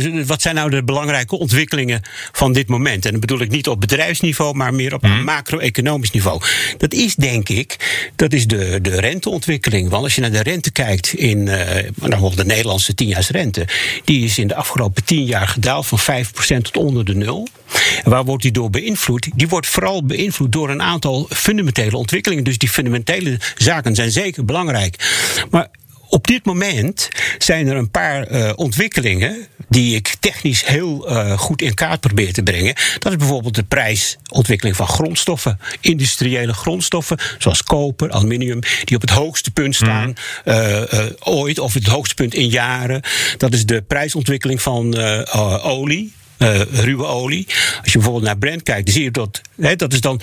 Speaker 8: dus wat zijn nou de belangrijke ontwikkelingen van dit moment. En dat bedoel ik niet op bedrijfsniveau, maar meer op mm. macro-economisch niveau. Dat is denk ik, dat is de, de renteontwikkeling. Want als je naar de rente kijkt in uh, de Nederlandse tienjaarsrente, die is in de afgelopen tien jaar gedaald van 5% tot onder de nul. En waar wordt die door beïnvloed? Die wordt vooral beïnvloed door een aantal fundamentele ontwikkelingen. Dus die fundamentele zaken zijn zeker belangrijk. Maar op dit moment zijn er een paar uh, ontwikkelingen die ik technisch heel uh, goed in kaart probeer te brengen. Dat is bijvoorbeeld de prijsontwikkeling van grondstoffen, industriële grondstoffen, zoals koper, aluminium, die op het hoogste punt staan mm. uh, ooit, of het hoogste punt in jaren. Dat is de prijsontwikkeling van olie. Uh, ruwe olie. Als je bijvoorbeeld naar Brent kijkt, dan zie je dat. Hè, dat is dan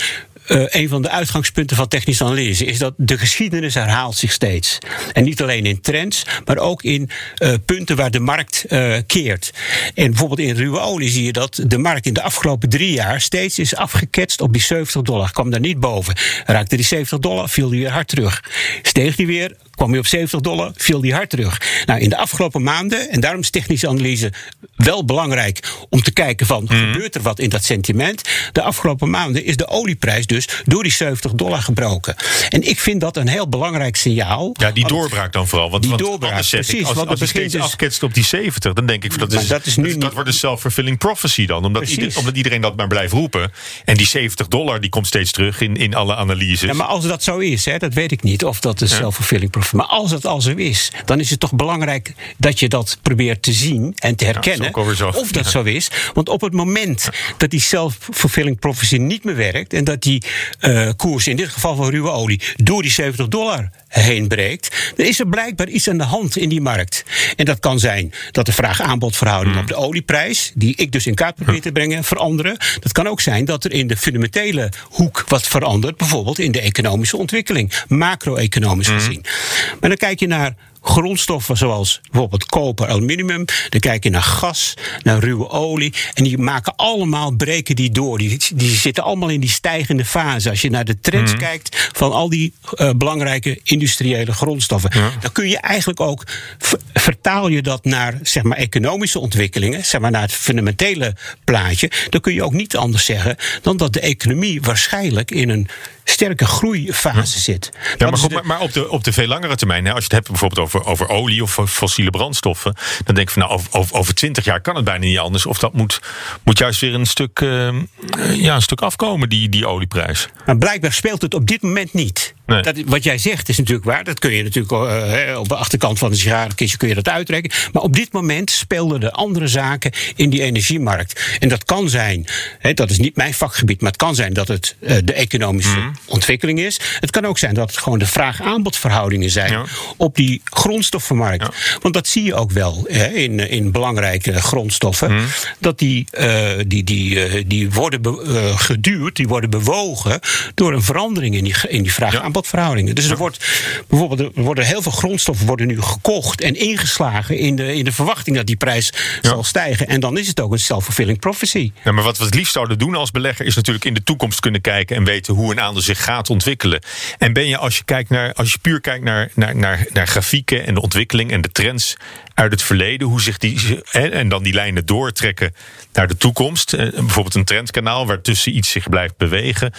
Speaker 8: uh, een van de uitgangspunten van technische analyse is dat de geschiedenis herhaalt zich steeds. En niet alleen in trends, maar ook in uh, punten waar de markt uh, keert. En bijvoorbeeld in ruwe olie zie je dat de markt in de afgelopen drie jaar steeds is afgeketst op die 70 dollar. Kwam daar niet boven. Raakte die 70 dollar, viel die weer hard terug. Steeg die weer, kwam je op 70 dollar, viel die hard terug. Nou, in de afgelopen maanden, en daarom is technische analyse wel belangrijk om te kijken van,
Speaker 1: Mhm.
Speaker 8: gebeurt er wat in dat sentiment? De afgelopen maanden is de olieprijs dus door die 70 dollar gebroken. En ik vind dat een heel belangrijk signaal.
Speaker 1: Ja, die doorbraak dan vooral. Want,
Speaker 8: Die
Speaker 1: want
Speaker 8: doorbraak,
Speaker 1: anders zeg ik,
Speaker 8: precies,
Speaker 1: als,
Speaker 8: want
Speaker 1: als je
Speaker 8: het begint
Speaker 1: steeds
Speaker 8: dus-
Speaker 1: afketst op die 70, dan denk ik, dat, is,
Speaker 8: dat is nu
Speaker 1: dat,
Speaker 8: niet-
Speaker 1: wordt een self-fulfilling prophecy dan. Omdat,
Speaker 8: Precies.
Speaker 1: ieder- omdat iedereen dat maar blijft roepen. En die 70 dollar die komt steeds terug in, in alle analyses.
Speaker 8: Ja, maar als dat zo is, hè, dat weet ik niet of dat een self-fulfilling prophecy Maar als het al zo is, dan is het toch belangrijk dat je dat probeert te zien en te herkennen. Of dat
Speaker 1: Ja.
Speaker 8: zo is. Want op het moment dat die self-fulfilling prophecy niet meer werkt. en dat die eh, koers, in dit geval van ruwe olie, door die 70 dollar heen breekt. dan is er blijkbaar iets aan de hand in die markt. En dat kan zijn dat de vraag-aanbodverhouding
Speaker 1: Hmm.
Speaker 8: op de olieprijs. die ik dus in kaart probeer te brengen, veranderen. Dat kan ook zijn dat er in de fundamentele hoek wat verandert. bijvoorbeeld in de economische ontwikkeling, macro-economisch
Speaker 1: Hmm.
Speaker 8: gezien. Maar dan kijk je naar grondstoffen zoals bijvoorbeeld koper, aluminium. Dan kijk je naar gas, naar ruwe olie. En die maken allemaal, breken die door. Die, die zitten allemaal in die stijgende fase. Als je naar de trends kijkt van al die eh, belangrijke industriële grondstoffen. Dan kun je eigenlijk ook, ver- vertaal je dat naar zeg maar, economische ontwikkelingen. Zeg maar naar het fundamentele plaatje. Dan kun je ook niet anders zeggen dan dat de economie waarschijnlijk in een sterke groeifase zit.
Speaker 1: Ja, maar, goed, maar op, de, op de veel langere termijn, hè, als je het hebt bijvoorbeeld over, over olie of fossiele brandstoffen, dan denk ik van nou, over, over, over 20 jaar kan het bijna niet anders. Of dat moet, moet juist weer een stuk, eh, ja, een stuk afkomen, die, die olieprijs.
Speaker 8: Maar blijkbaar speelt het op dit moment niet.
Speaker 1: Nee.
Speaker 8: Dat, wat jij zegt is natuurlijk waar. Dat kun je natuurlijk eh, op de achterkant van een sigarenkistje kun je dat uitrekenen. Maar op dit moment speelden er andere zaken in die energiemarkt. En dat kan zijn, hè, dat is niet mijn vakgebied, maar het kan zijn dat het eh, de economische
Speaker 1: Mhm.
Speaker 8: ontwikkeling is. Het kan ook zijn dat het gewoon de vraag-aanbodverhoudingen zijn
Speaker 1: Ja.
Speaker 8: op die grondstoffenmarkt. Want dat zie je ook wel hè, in, in belangrijke grondstoffen.
Speaker 1: Mhm.
Speaker 8: Dat die, eh, die, die, die worden geduurd, die worden bewogen door een verandering in die, in die vraag-aanbodverhoudingen. Dus er wordt bijvoorbeeld er worden heel veel grondstoffen worden nu gekocht en ingeslagen in de, in de verwachting dat die prijs zal stijgen. En dan is het ook een self-fulfilling prophecy.
Speaker 1: Ja, maar wat we het liefst zouden doen als belegger is natuurlijk in de toekomst kunnen kijken en weten hoe een aandeel zich gaat ontwikkelen. En ben je als je kijkt naar, als je puur kijkt naar, naar, naar, naar grafieken en de ontwikkeling en de trends uit het verleden, hoe zich die en dan die lijnen doortrekken naar de toekomst, eh, bijvoorbeeld een trendkanaal waartussen iets zich blijft bewegen,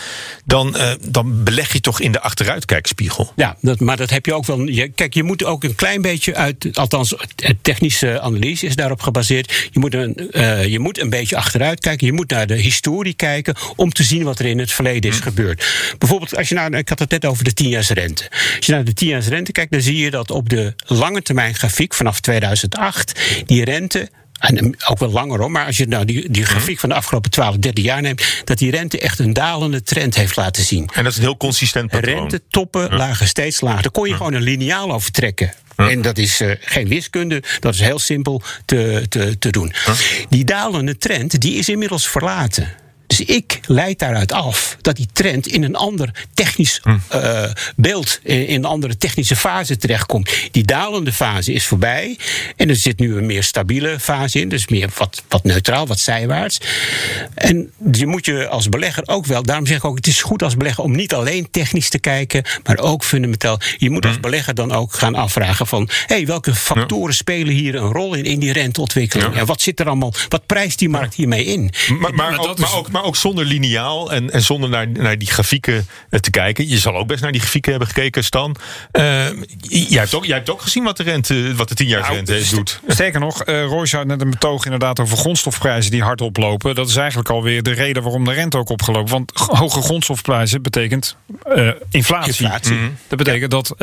Speaker 1: dan, eh, dan beleg je toch in de achteruitkijkspiegel.
Speaker 8: Ja, dat, maar dat heb je ook wel. Je, kijk, je moet ook een klein beetje uit. Althans, technische analyse is daarop gebaseerd. Je moet, een, eh, je moet een beetje achteruit kijken. Je moet naar de historie kijken. om te zien wat er in het verleden is gebeurd. Bijvoorbeeld, als je naar. Ik had het net over de 10-jaarsrente. Als je naar de 10-jaarsrente kijkt, dan zie je dat op de lange termijn grafiek vanaf 2008. die rente. En ook wel langer hoor, maar als je nou die, die grafiek van de afgelopen 12, 13 jaar neemt, dat die rente echt een dalende trend heeft laten zien.
Speaker 1: En dat is een heel consistent patroon.
Speaker 8: Rente toppen lagen steeds lager. Daar kon je gewoon een lineaal over trekken. En dat is eh, geen wiskunde, dat is heel simpel te, te, te doen. Die dalende trend die is inmiddels verlaten. Dus ik leid daaruit af dat die trend in een ander technisch eh, beeld, in een andere technische fase terechtkomt. Die dalende fase is voorbij en er zit nu een meer stabiele fase in, dus meer wat, wat neutraal, wat zijwaarts. En je moet je als belegger ook wel, daarom zeg ik ook, het is goed als belegger om niet alleen technisch te kijken, maar ook fundamenteel. Je moet als belegger dan ook gaan afvragen van, hé, hey, welke factoren spelen hier een rol in, in die renteontwikkeling? En wat zit er allemaal, wat prijst die markt hiermee in?
Speaker 1: Maar, maar, ook, maar, ook, maar ook zonder lineaal en, en zonder naar, naar die grafieken eh, te kijken. Je zal ook best naar die grafieken hebben gekeken, Stan. Eh, jij, hebt ook, jij hebt ook gezien wat de rente, wat de tienjaarsrente
Speaker 7: Nou,
Speaker 1: doet.
Speaker 7: Sterker nog, eh Royce had net een betoog inderdaad over grondstofprijzen die hard oplopen. Dat is eigenlijk alweer de reden waarom de rente ook opgelopen. Want hoge grondstofprijzen betekent eh, inflatie.
Speaker 8: Inflatie. Mhm.
Speaker 7: Dat betekent dat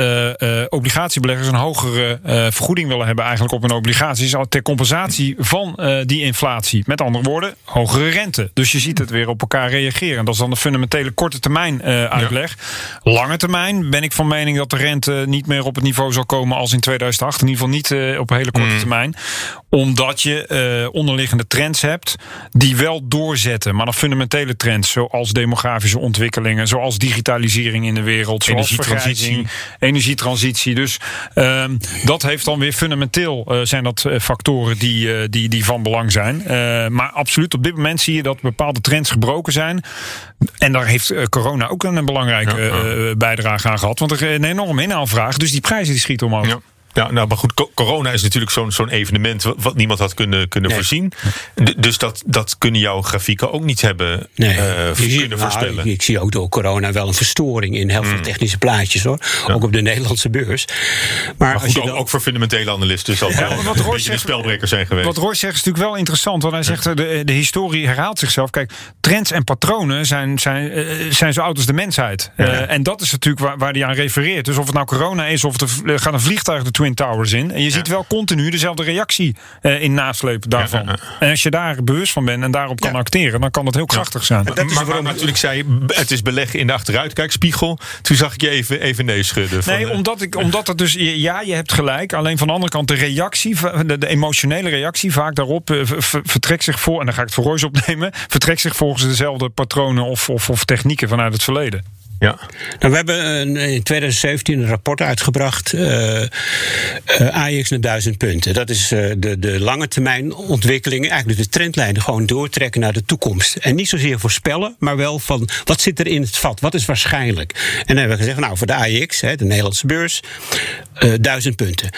Speaker 7: obligatiebeleggers een hogere vergoeding willen hebben eigenlijk op hun obligaties ter compensatie van die inflatie. Met andere woorden, hogere rente. Dus je ziet het weer op elkaar reageren. Dat is dan de fundamentele korte termijn eh, uitleg. Lange termijn ben ik van mening dat de rente niet meer op het niveau zal komen als in 2008. In ieder geval niet eh, op een hele korte termijn. Omdat je eh, onderliggende trends hebt die wel doorzetten. Maar dan fundamentele trends zoals demografische ontwikkelingen. Zoals digitalisering in de wereld. Zoals
Speaker 1: Energietransitie.
Speaker 7: Energietransitie. Dus ehm, dat heeft dan weer fundamenteel zijn dat factoren die, die, die van belang zijn. Maar absoluut op dit moment zie je dat bepaalde trends gebroken zijn. En daar heeft eh, corona ook een belangrijke eh, bijdrage aan gehad. Want er is een enorme inhaalvraag. Dus die prijzen die schieten omhoog.
Speaker 1: Ja. Ja, nou, maar goed, co- corona is natuurlijk zo'n zo'n evenement wat, wat niemand had kunnen, kunnen voorzien. D- dus dat, dat kunnen jouw grafieken ook niet hebben
Speaker 8: Nee,
Speaker 1: eh,
Speaker 8: ziet-
Speaker 1: kunnen
Speaker 8: nou,
Speaker 1: voorspellen.
Speaker 8: ik, ik zie ook door corona wel een verstoring in heel veel technische plaatjes hoor. Ook op de Nederlandse beurs. Maar,
Speaker 1: maar
Speaker 8: als
Speaker 1: goed,
Speaker 8: je
Speaker 1: ook,
Speaker 8: dan-
Speaker 1: ook voor fundamentele analisten zal
Speaker 7: Ja,
Speaker 1: wel
Speaker 7: wat
Speaker 1: een beetje
Speaker 7: zegt-
Speaker 1: spelbreker zijn geweest.
Speaker 7: Wat Roy zegt is natuurlijk wel interessant. Want hij zegt eh, de, de historie herhaalt zichzelf. Kijk, trends en patronen zijn, zijn, eh, zijn zo oud als de mensheid. Eh, en dat is natuurlijk waar, waar hij aan refereert. Dus of het nou corona is of er gaat een vliegtuig de Twin Towers in. En je ziet wel continu dezelfde reactie eh, in nasleep daarvan. En als je daar bewust van bent en daarop kan acteren, dan kan dat heel krachtig zijn.
Speaker 1: maar, maar, maar toen ik zei, het is beleggen in de achteruitkijkspiegel, toen zag ik je even, even nee schudden.
Speaker 7: Nee, omdat, ik, omdat het dus, ja, je hebt gelijk. Alleen van de andere kant, de reactie, de, de emotionele reactie vaak daarop eh, vertrekt zich voor, en dan ga ik het voor Royce opnemen, vertrekt zich volgens dezelfde patronen of, of, of technieken vanuit het verleden.
Speaker 1: Ja.
Speaker 8: Nou, we hebben een- in 2017 een rapport uitgebracht. eh eh, AX naar 1000 punten. Dat is eh, de, de lange termijn ontwikkelingen. Eigenlijk de trendlijnen gewoon doortrekken naar de toekomst. En niet zozeer voorspellen, maar wel van wat zit er in het vat? Wat is waarschijnlijk? En dan hebben we gezegd, nou voor de AX, hè, de Nederlandse beurs, eh 1000 punten.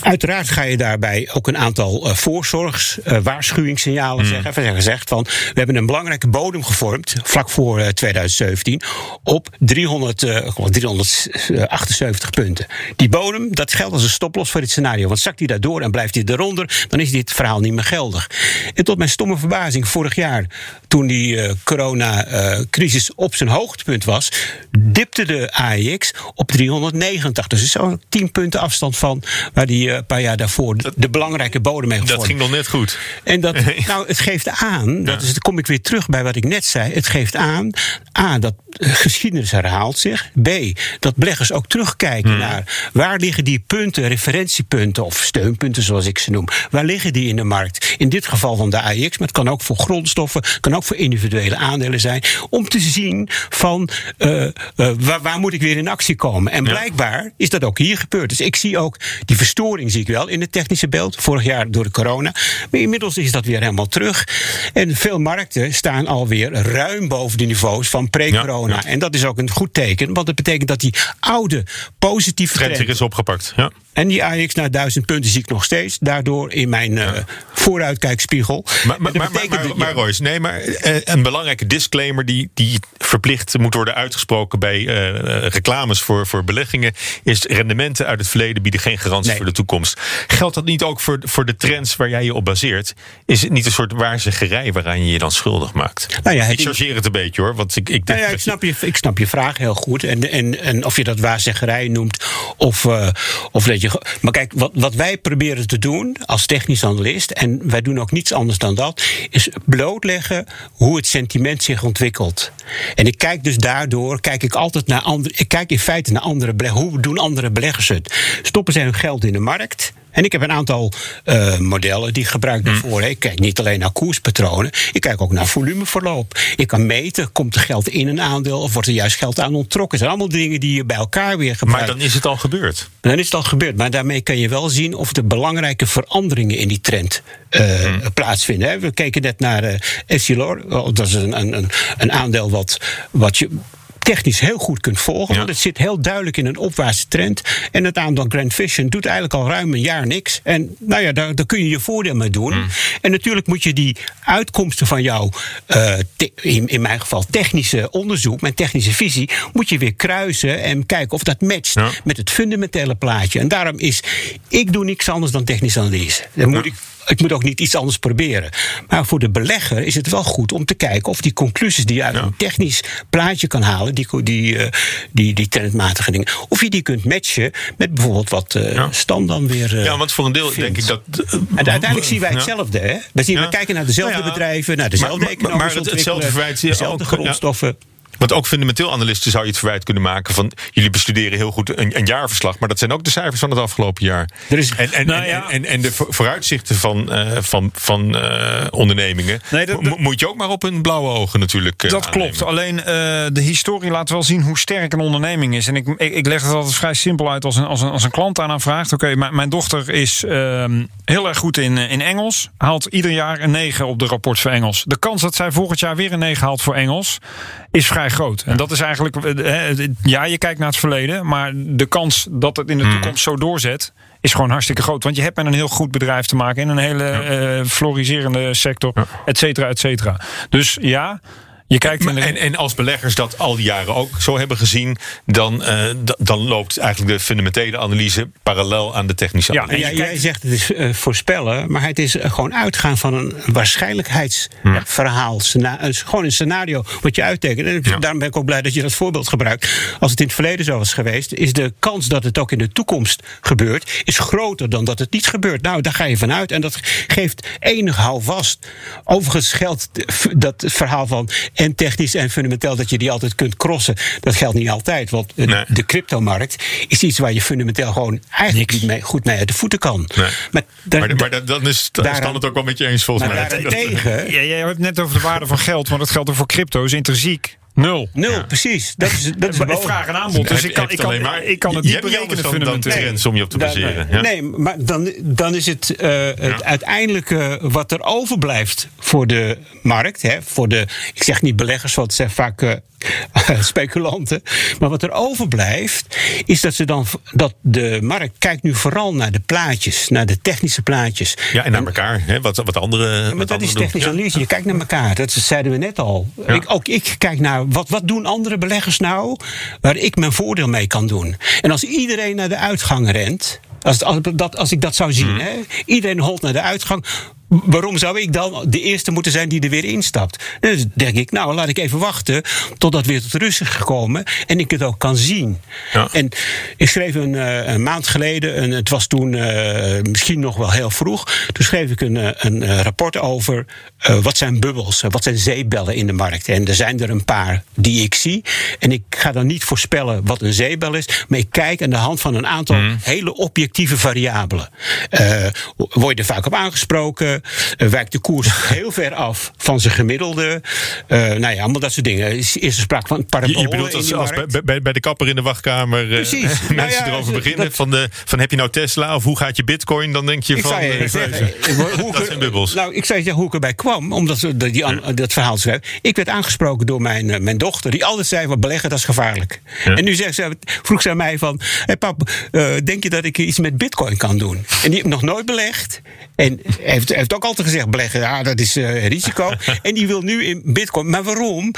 Speaker 8: Uiteraard ga je daarbij ook een aantal eh, voorzorgs, eh, waarschuwingssignalen zeggen. We hebben gezegd van, we hebben een belangrijke bodem gevormd, vlak voor eh, 2017, op 300, eh, ik geloof 378 punten. Die bodem, dat geldt als een stoploss voor dit scenario. Want zakt hij daardoor en blijft hij eronder, dan is dit verhaal niet meer geldig. En tot mijn stomme verbazing, vorig jaar, toen die eh, corona-crisis op zijn hoogtepunt was, dipte de AEX op 390. Dus is zo'n 10 punten afstand van waar die eh, een paar jaar daarvoor de, de belangrijke bodem mee
Speaker 1: dat
Speaker 8: gevormd.
Speaker 1: ging nog net goed.
Speaker 8: En dat, nou, het geeft aan, dat is, dan kom ik weer terug bij wat ik net zei. Het geeft aan, A, dat eh, geschiedenis herhaalt zich. B, dat beleggers ook terugkijken
Speaker 1: Hmm.
Speaker 8: naar waar liggen die punten, referentiepunten of steunpunten zoals ik ze noem. Waar liggen die in de markt? In dit geval van de AX, maar het kan ook voor grondstoffen, kan ook voor individuele aandelen zijn. Om te zien van eh, eh, waar, waar moet ik weer in actie komen? En blijkbaar is dat ook hier gebeurd. Dus ik zie ook die verstoring zie ik wel in het technische beeld. Vorig jaar door de corona. Maar inmiddels is dat weer helemaal terug. En veel markten staan alweer ruim boven de niveaus van pre-corona.
Speaker 1: Ja, ja.
Speaker 8: En dat is ook een goed teken. Want dat betekent dat die oude positieve
Speaker 1: Trend
Speaker 8: trend...
Speaker 1: is opgepakt. Ja.
Speaker 8: En die AX naar 1000 punten zie ik nog steeds. Daardoor in mijn eh, vooruitkijkspiegel.
Speaker 1: Maar, maar, maar, maar, maar. Royce, nee, maar eh, een belangrijke disclaimer die, die verplicht moet worden uitgesproken bij eh, reclames voor, voor beleggingen is rendementen uit het verleden bieden geen garantie voor de toekomst. Geldt dat niet ook voor, voor de trends waar jij je op baseert? Is het niet een soort waarzeggerij waaraan je je dan schuldig maakt?
Speaker 8: Nou ja,
Speaker 1: ik chargeer het een beetje hoor, want ik, ik
Speaker 8: Nou ja, ik snap je, ik snap je vraag heel goed. En, en, en of je dat waarzeggerij noemt. Of, eh, of dat je. Maar kijk, wat, wat wij proberen te doen als technisch analist. En wij doen ook niets anders dan dat. Is blootleggen hoe het sentiment zich ontwikkelt. En ik kijk dus daardoor. Kijk ik altijd naar andere. Ik kijk in feite naar andere. Hoe doen andere beleggers het? Stoppen zij hun geld in de markt? En ik heb een aantal eh, modellen die ik gebruik daarvoor. Ik kijk niet alleen naar koerspatronen, ik kijk ook naar volumeverloop. Ik kan meten, komt er geld in een aandeel of wordt er juist geld aan onttrokken? Het zijn allemaal dingen die je bij elkaar weer gebruikt.
Speaker 1: Maar dan is het al gebeurd.
Speaker 8: Dan is het al gebeurd. Maar daarmee kan je wel zien of er belangrijke veranderingen in die trend eh, plaatsvinden. hè. We keken net naar eh Essilor. Oh, Dat is een, een, een, een aandeel wat, wat je technisch heel goed kunt volgen. Want het zit heel duidelijk in een opwaartse trend. En het aandeel Grand Vision doet eigenlijk al ruim een jaar niks. En nou ja, daar, daar kun je je voordeel mee doen. En natuurlijk moet je die uitkomsten van jouw, eh, in, in mijn geval technische onderzoek, mijn technische visie, moet je weer kruisen en kijken of dat matcht met het fundamentele plaatje. En daarom is, ik doe niks anders dan technische analyse. Dan moet ik ik moet ook niet iets anders proberen. Maar voor de belegger is het wel goed om te kijken of die conclusies die je uit een technisch plaatje kan halen, die, die, eh, die, die trendmatige dingen, of je die kunt matchen met bijvoorbeeld wat Stan dan weer. eh,
Speaker 1: Ja, want voor een deel
Speaker 8: vindt.
Speaker 1: denk ik dat.
Speaker 8: en uiteindelijk zien wij hetzelfde. Hè? We, zien, we kijken naar dezelfde bedrijven, naar dezelfde
Speaker 1: Maar- maar-
Speaker 8: economische
Speaker 1: maar het- hetzelfde
Speaker 8: ontwikkelingen,
Speaker 1: verwijt je
Speaker 8: dezelfde grondstoffen.
Speaker 1: Want ook fundamenteel analisten zou je het verwijt kunnen maken van jullie bestuderen heel goed een, een jaarverslag, maar dat zijn ook de cijfers van het afgelopen jaar.
Speaker 8: Er is,
Speaker 1: en, en,
Speaker 7: Nou
Speaker 1: en,
Speaker 7: ja.
Speaker 1: en, en de vo- vooruitzichten van, eh, van, van eh, ondernemingen
Speaker 7: Nee, dat-
Speaker 1: mo- moet je ook maar op hun blauwe ogen natuurlijk. eh,
Speaker 7: Dat
Speaker 1: aannemen.
Speaker 7: klopt. Alleen de historie laat wel zien hoe sterk een onderneming is. En ik, ik, ik leg het altijd vrij simpel uit als een, als een, als een klant aan vraagt. Oké, mijn, mijn dochter is ehm, heel erg goed in, in Engels. Haalt ieder jaar een 9 op de rapport voor Engels. De kans dat zij volgend jaar weer een 9 haalt voor Engels is vrij groot. En dat is eigenlijk. eh, eh, Ja, je kijkt naar het verleden. Maar de kans dat het in de toekomst zo doorzet. Is gewoon hartstikke groot. Want je hebt met een heel goed bedrijf te maken. In een hele eh, floriserende sector. Et cetera, et cetera. Dus ja, je kijkt
Speaker 1: En, en als beleggers dat al die jaren ook zo hebben gezien, dan, eh, dan loopt eigenlijk de fundamentele analyse parallel aan de technische
Speaker 7: Ja,
Speaker 1: analyse.
Speaker 8: Ja, jij zegt het is eh, voorspellen, maar het is eh, gewoon uitgaan van een waarschijnlijkheidsverhaal. Scena- gewoon een scenario wat je uittekent. En
Speaker 1: Ja.
Speaker 8: daarom ben ik ook blij dat je dat voorbeeld gebruikt. Als het in het verleden zo was geweest, is de kans dat het ook in de toekomst gebeurt, is groter dan dat het niet gebeurt. Nou, daar ga je vanuit en dat geeft enig houvast. Overigens geldt dat verhaal van en technisch en fundamenteel dat je die altijd kunt crossen. Dat geldt niet altijd, want
Speaker 1: Nee.
Speaker 8: de cryptomarkt is iets waar je fundamenteel gewoon eigenlijk niet mee, goed mee uit de voeten kan.
Speaker 1: Nee.
Speaker 8: Maar, daar-
Speaker 1: Maar, dan is
Speaker 8: daaraan-
Speaker 1: Stan het ook wel met je eens volgens
Speaker 8: maar
Speaker 1: mij.
Speaker 8: daarentegen,
Speaker 7: Ja, jij hebt het net over de waarde van geld, maar dat geldt ook voor crypto. Is intrinsiek nul.
Speaker 8: nul, precies. Dat is, dat is
Speaker 7: Ik
Speaker 8: boven.
Speaker 7: vraag en aanbod, dus ik kan, ik kan, ik kan het
Speaker 1: je
Speaker 7: niet berekenen
Speaker 1: dan, dan trends om je op te baseren. ja.
Speaker 8: Nee, maar dan, dan is het, eh, het uiteindelijke wat er overblijft voor de markt. Hè, voor de, ik zeg niet beleggers, want het zijn vaak eh, speculanten. Maar wat er overblijft, is dat, ze dan, dat de markt kijkt nu vooral naar de plaatjes, naar de technische plaatjes.
Speaker 1: Ja, en naar elkaar. Hè, wat, wat andere.
Speaker 8: Ja,
Speaker 1: wat
Speaker 8: maar dat is
Speaker 1: anderen doen.
Speaker 8: technisch
Speaker 1: Ja.
Speaker 8: analyse. Je kijkt naar elkaar. Dat zeiden we net al.
Speaker 1: Ja.
Speaker 8: Ik, ook ik kijk naar wat, wat doen andere beleggers nou waar ik mijn voordeel mee kan doen. En als iedereen naar de uitgang rent. Als, als, dat, als ik dat zou zien,
Speaker 1: Mhm.
Speaker 8: hè, iedereen holt naar de uitgang. Waarom zou ik dan de eerste moeten zijn die er weer instapt? Dus denk ik, nou laat ik even wachten totdat weer tot rust is gekomen en ik het ook kan zien.
Speaker 1: Ja.
Speaker 8: En ik schreef een, eh, een maand geleden, en het was toen eh, misschien nog wel heel vroeg, toen schreef ik een, eh, een rapport over wat zijn bubbels, wat zijn zeebellen in de markt. En er zijn er een paar die ik zie. En ik ga dan niet voorspellen wat een zeebel is, maar ik kijk aan de hand van een aantal hele objectieve variabelen. Word je er vaak op aangesproken? Eh, wijkt de koers heel ver af van zijn gemiddelde? Eh, nou ja, allemaal dat soort dingen. Is, is er sprake van parabolen
Speaker 1: je bedoelt als, als bij, bij, bij de kapper in de wachtkamer eh,
Speaker 8: Precies.
Speaker 1: mensen
Speaker 8: Nou ja,
Speaker 1: erover beginnen. van, de, van heb je nou Tesla of hoe gaat je bitcoin? Dan denk je
Speaker 8: Ik
Speaker 1: van.
Speaker 8: zou je
Speaker 1: eh,
Speaker 8: zeggen, hoe
Speaker 1: dat zijn bubbels.
Speaker 8: Nou, ik zeggen hoe ik erbij kwam, omdat ze dat, die, dat verhaal schreef. Ik werd aangesproken door mijn, eh, mijn dochter, die altijd zei: wat beleggen, dat is gevaarlijk.
Speaker 1: Ja.
Speaker 8: En nu zegt ze, vroeg ze aan mij van: hey pap, eh, denk je dat ik iets met Bitcoin kan doen? En die heeft nog nooit belegd. En heeft, heeft ook altijd gezegd: beleggen, ja, dat is eh, risico. en die wil nu in Bitcoin. Maar waarom?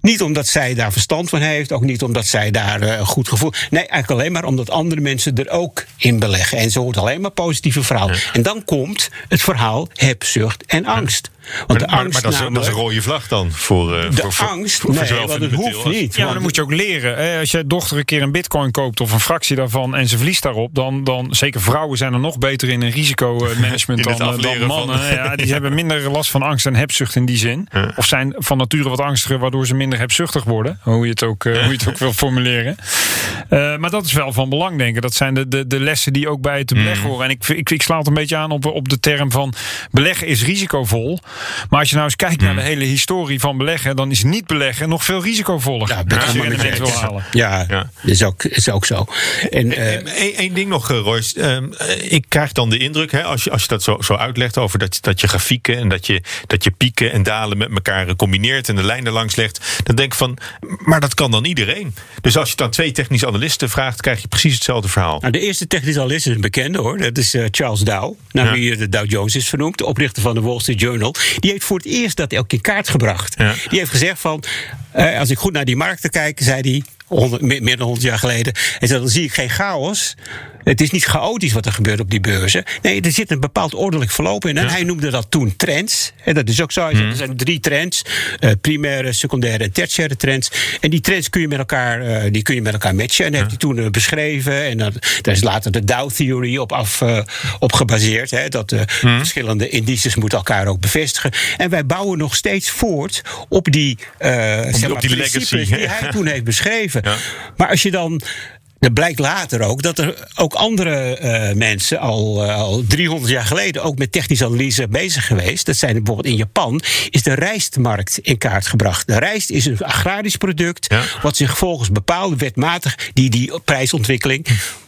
Speaker 8: Niet omdat zij daar verstand van heeft, ook niet omdat zij daar een goed gevoel. Nee, eigenlijk alleen maar omdat andere mensen er ook in beleggen. En ze hoort alleen maar positieve verhalen. En dan komt het verhaal hebzucht en angst. Want
Speaker 1: Maar,
Speaker 8: de angst
Speaker 1: maar dat, is, dat is een rode vlag dan voor. eh,
Speaker 8: de
Speaker 1: voor, voor-
Speaker 8: angst,
Speaker 1: voor- voor
Speaker 8: nee,
Speaker 1: zowel
Speaker 8: want het
Speaker 1: fundamenteel
Speaker 8: hoeft niet.
Speaker 7: Ja, maar dan moet je ook leren. Hè. Als jij dochter een keer een bitcoin koopt of een fractie daarvan en ze verliest daarop, dan, dan zeker vrouwen zijn er nog beter in een risicomanagement dan, eh, dan
Speaker 1: afleren van-
Speaker 7: mannen. Ja, die hebben minder last van angst en hebzucht in die zin. Of zijn van nature wat angstiger, waardoor ze minder hebzuchtig worden. Hoe je het ook, eh, hoe je het ook wil formuleren. Eh, maar dat is wel van belang, denk ik. Dat zijn de, de, de lessen die ook bij het beleggen horen. En ik, ik, ik sla het een beetje aan op, op de term van beleggen is risicovol. Maar als je nou eens kijkt naar de hele historie van beleggen, dan is niet beleggen nog veel risicovoller.
Speaker 8: Ja, ik
Speaker 7: als je wil halen.
Speaker 8: Ja,
Speaker 1: Ja.
Speaker 8: Is, ook, is ook zo. En, eh,
Speaker 1: Eén één ding nog, eh, Royce. Ehm, eh, ik krijg dan de indruk, hè, als, je, als je dat zo, zo uitlegt over dat, dat je grafieken en dat je, dat je pieken en dalen met elkaar eh, combineert en de lijn er langs legt, dan denk ik van, maar dat kan dan iedereen. Dus als je dan twee technische analisten vraagt, krijg je precies hetzelfde verhaal.
Speaker 8: Nou, de eerste technisch analist is een bekende hoor. Dat is eh, Charles Dow. Naar
Speaker 1: Ja.
Speaker 8: wie de Dow Jones is vernoemd. De oprichter van de Wall Street Journal. Die heeft voor het eerst dat ook in kaart gebracht.
Speaker 1: Ja.
Speaker 8: Die heeft gezegd van. eh, als ik goed naar die markten kijk, zei hij. 100, meer, dan 100 jaar geleden. En dan zie ik geen chaos. Het is niet chaotisch wat er gebeurt op die beurzen. Nee, er zit een bepaald ordelijk verloop in. En hij noemde dat toen trends. En dat is ook zo. Er zijn drie trends: eh, primaire, secundaire en tertiaire trends. En die trends kun je met elkaar, eh, die kun je met elkaar matchen. En dat heeft hij toen eh, beschreven. En dat, daar is later de Dow Theory op, af, op gebaseerd. Hè, dat de verschillende indices moeten elkaar ook bevestigen. En wij bouwen nog steeds voort op die, eh, zeg maar,
Speaker 1: op die legacy.
Speaker 8: die hij toen heeft beschreven. Maar als je dan. Er blijkt later ook dat er ook andere eh, mensen al, eh, al 300 jaar geleden ook met technische analyse bezig geweest. Dat zijn bijvoorbeeld in Japan is de rijstmarkt in kaart gebracht. De rijst is een agrarisch product wat zich volgens bepaalde wetmatig die die prijsontwikkeling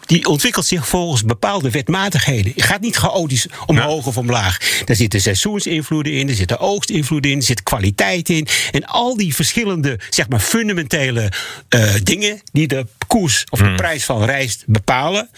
Speaker 8: die ontwikkelt zich volgens bepaalde wetmatigheden. Het gaat niet chaotisch omhoog of omlaag. Daar zitten seizoensinvloeden in, er zitten oogstinvloeden in, er zit kwaliteit in. En al die verschillende, zeg maar, fundamentele eh, dingen die de koers of de prijs van rijst bepalen.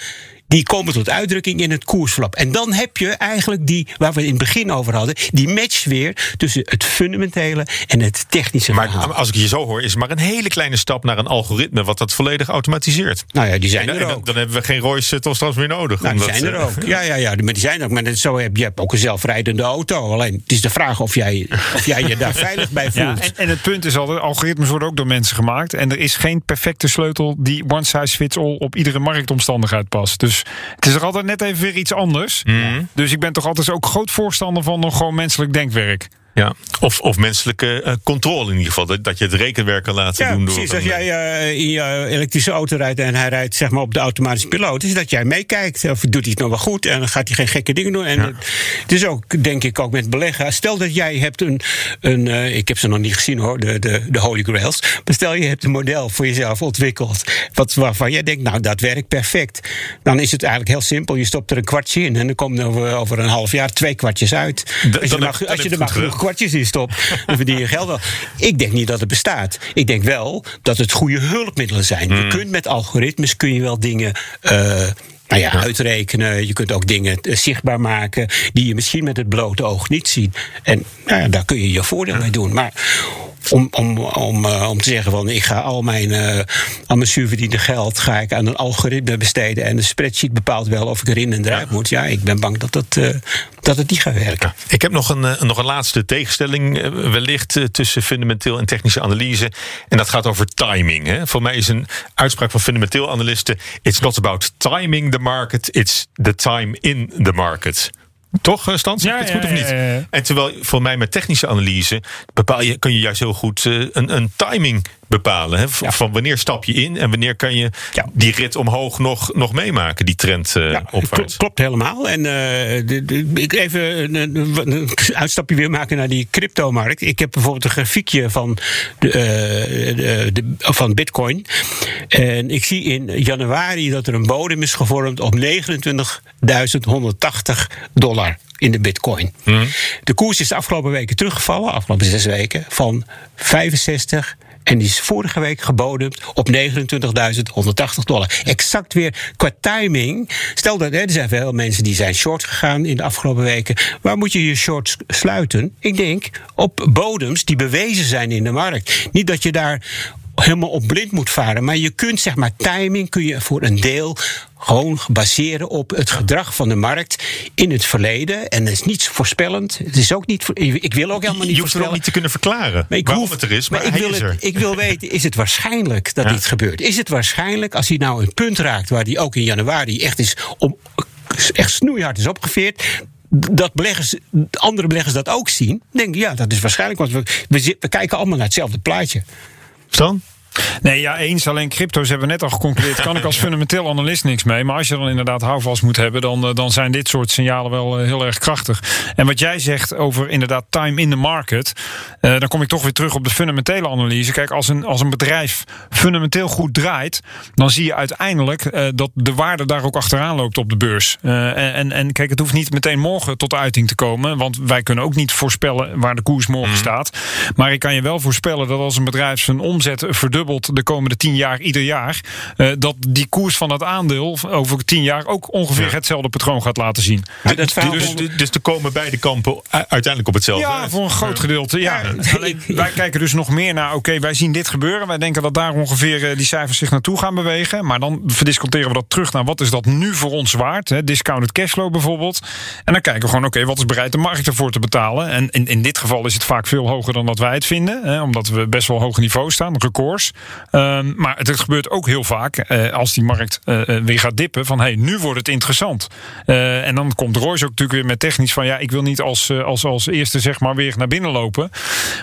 Speaker 8: Die komen tot uitdrukking in het koersverloop. En dan heb je eigenlijk die, waar we het in het begin over hadden, die match weer tussen het fundamentele en het technische
Speaker 1: Maar
Speaker 8: verhaal.
Speaker 1: als ik je zo hoor, is het maar een hele kleine stap naar een algoritme wat dat volledig automatiseert.
Speaker 8: Nou ja, die zijn
Speaker 1: En
Speaker 8: er
Speaker 1: en dan-
Speaker 8: ook.
Speaker 1: Dan hebben we geen Royce Tostras meer nodig.
Speaker 8: Nou, die
Speaker 1: omdat,
Speaker 8: zijn er
Speaker 1: eh,
Speaker 8: ook. Ja, ja, ja, maar die zijn er ook. Maar dat, zo heb je hebt ook een zelfrijdende auto. Alleen het is de vraag of jij, of jij je daar veilig bij
Speaker 7: Ja,
Speaker 8: voelt.
Speaker 7: en, en het punt is altijd, algoritmes worden ook door mensen gemaakt. En er is geen perfecte sleutel die one size fits all op iedere marktomstandigheid past. Dus het is er altijd net even weer iets anders.
Speaker 1: Mhm.
Speaker 7: Dus ik ben toch altijd ook groot voorstander van nog gewoon menselijk denkwerk.
Speaker 1: Ja. Of, of menselijke eh, controle in ieder geval. Dat, dat je het rekenwerk kan laten
Speaker 8: Ja,
Speaker 1: doen. door
Speaker 8: precies. Als jij eh, in je elektrische auto rijdt en hij rijdt zeg maar, op de automatische piloot, is dat jij meekijkt. Of doet hij het nog wel goed en dan gaat hij geen gekke dingen doen. En het is ook, denk ik, ook met beleggen. Stel dat jij hebt een, een eh, ik heb ze nog niet gezien hoor, de, de, de Holy Grails. Maar stel je hebt een model voor jezelf ontwikkeld, wat, waarvan jij denkt, nou dat werkt perfect. Dan is het eigenlijk heel simpel. Je stopt er een kwartje in en dan komen er over, over een half jaar twee kwartjes uit. als je
Speaker 1: dan heb
Speaker 8: als
Speaker 1: je
Speaker 8: er maar genoeg. Kwartjes in stopt, dan verdien je geld wel. Ik denk niet dat het bestaat. Ik denk wel dat het goede hulpmiddelen zijn. Je kunt met algoritmes kun je wel dingen. eh, nou ja, uitrekenen. Je kunt ook dingen eh, zichtbaar maken die je misschien met het blote oog niet ziet. En nou ja, daar kun je je voordeel mee doen. Maar om, om, om, eh, om te zeggen van ik ga al mijn, eh al mijn zuurverdiende geld ga ik aan een algoritme besteden en de spreadsheet bepaalt wel of ik erin en eruit moet. Ja, ik ben bang dat het, eh, dat het niet gaat werken.
Speaker 1: Ik heb nog een, nog een laatste tegenstelling wellicht tussen fundamenteel en technische analyse. En dat gaat over timing. Hè. Voor mij is een uitspraak van fundamenteel analisten... It's not about timing the market, it's the time in the market. Toch, eh, Stans?
Speaker 7: Ja,
Speaker 1: het goed of niet?
Speaker 7: ja, ja, ja.
Speaker 1: En terwijl voor mij met technische analyse... Bepaal je, kun je juist heel goed eh, een, een timing bepalen. Hè, van, van wanneer stap je in en wanneer kan je die rit omhoog nog, nog meemaken, die trend eh opwaarts.
Speaker 8: Klopt, helemaal. En eh, ik even een, uitstapje weer maken naar die cryptomarkt. Ik heb bijvoorbeeld een grafiekje van, de, eh, de, de- van Bitcoin. En ik zie in januari dat er een bodem is gevormd op 29.180 dollar in de Bitcoin. De koers is de afgelopen weken teruggevallen, afgelopen zes weken, van 65 en die is vorige week gebodemd op 29.180 dollar. Exact weer qua timing. Stel dat er zijn veel mensen die zijn short gegaan in de afgelopen weken. Waar moet je je short sluiten? Ik denk op bodems die bewezen zijn in de markt. Niet dat je daar helemaal op blind moet varen. Maar je kunt, zeg maar, timing kun je voor een deel gewoon baseren op het gedrag van de markt in het verleden. En het is niet voorspellend. Het is ook niet. Ik wil ook helemaal niet
Speaker 1: Je hoeft het ook niet te kunnen verklaren
Speaker 8: Maar ik
Speaker 1: waarom
Speaker 8: hoef-
Speaker 1: het er is, maar,
Speaker 8: ik
Speaker 1: hij
Speaker 8: wil
Speaker 1: is
Speaker 8: het-
Speaker 1: er.
Speaker 8: Ik wil weten, is het waarschijnlijk dat dit gebeurt? Is het waarschijnlijk als hij nou een punt raakt waar hij ook in januari echt is om echt snoeihard is opgeveerd? Dat beleggers, andere beleggers dat ook zien, denk ik, ja, dat is waarschijnlijk. Want we, we, we kijken allemaal naar hetzelfde plaatje.
Speaker 1: Stan?
Speaker 7: Nee, ja, eens. Alleen crypto's hebben we net al geconcludeerd. Kan ik als fundamenteel analist niks mee. Maar als je dan inderdaad houvast moet hebben, dan, eh, dan zijn dit soort signalen wel eh, heel erg krachtig. En wat jij zegt over inderdaad time in the market. eh, dan kom ik toch weer terug op de fundamentele analyse. Kijk, als een, als een bedrijf fundamenteel goed draait, dan zie je uiteindelijk eh, dat de waarde daar ook achteraan loopt op de beurs. Eh, en, en kijk, het hoeft niet meteen morgen tot uiting te komen. Want wij kunnen ook niet voorspellen waar de koers morgen staat. Maar ik kan je wel voorspellen dat als een bedrijf zijn omzet verdubbelt verdubbelt de komende tien jaar ieder jaar, eh, dat die koers van dat aandeel over tien jaar ook ongeveer hetzelfde patroon gaat laten zien.
Speaker 1: Dus, dus, dus er komen beide kampen uiteindelijk op hetzelfde
Speaker 7: Ja,
Speaker 1: uit.
Speaker 7: voor een groot gedeelte. Ja. Alleen, wij kijken dus nog meer naar, oké, wij zien dit gebeuren. Wij denken dat daar ongeveer eh, die cijfers zich naartoe gaan bewegen. Maar dan verdisconteren we dat terug naar wat is dat nu voor ons waard. Hè? Discounted cashflow bijvoorbeeld. En dan kijken we gewoon, oké, wat is bereid de markt ervoor te betalen. En in, in dit geval is het vaak veel hoger dan dat wij het vinden. Hè? Omdat we best wel hoog niveau staan, records. Ehm, maar het, gebeurt ook heel vaak eh, als die markt eh, eh, weer gaat dippen. Van, hey, nu wordt het interessant. En dan komt Royce ook natuurlijk weer met technisch van... ja, ik wil niet als, als, als eerste zeg maar weer naar binnen lopen.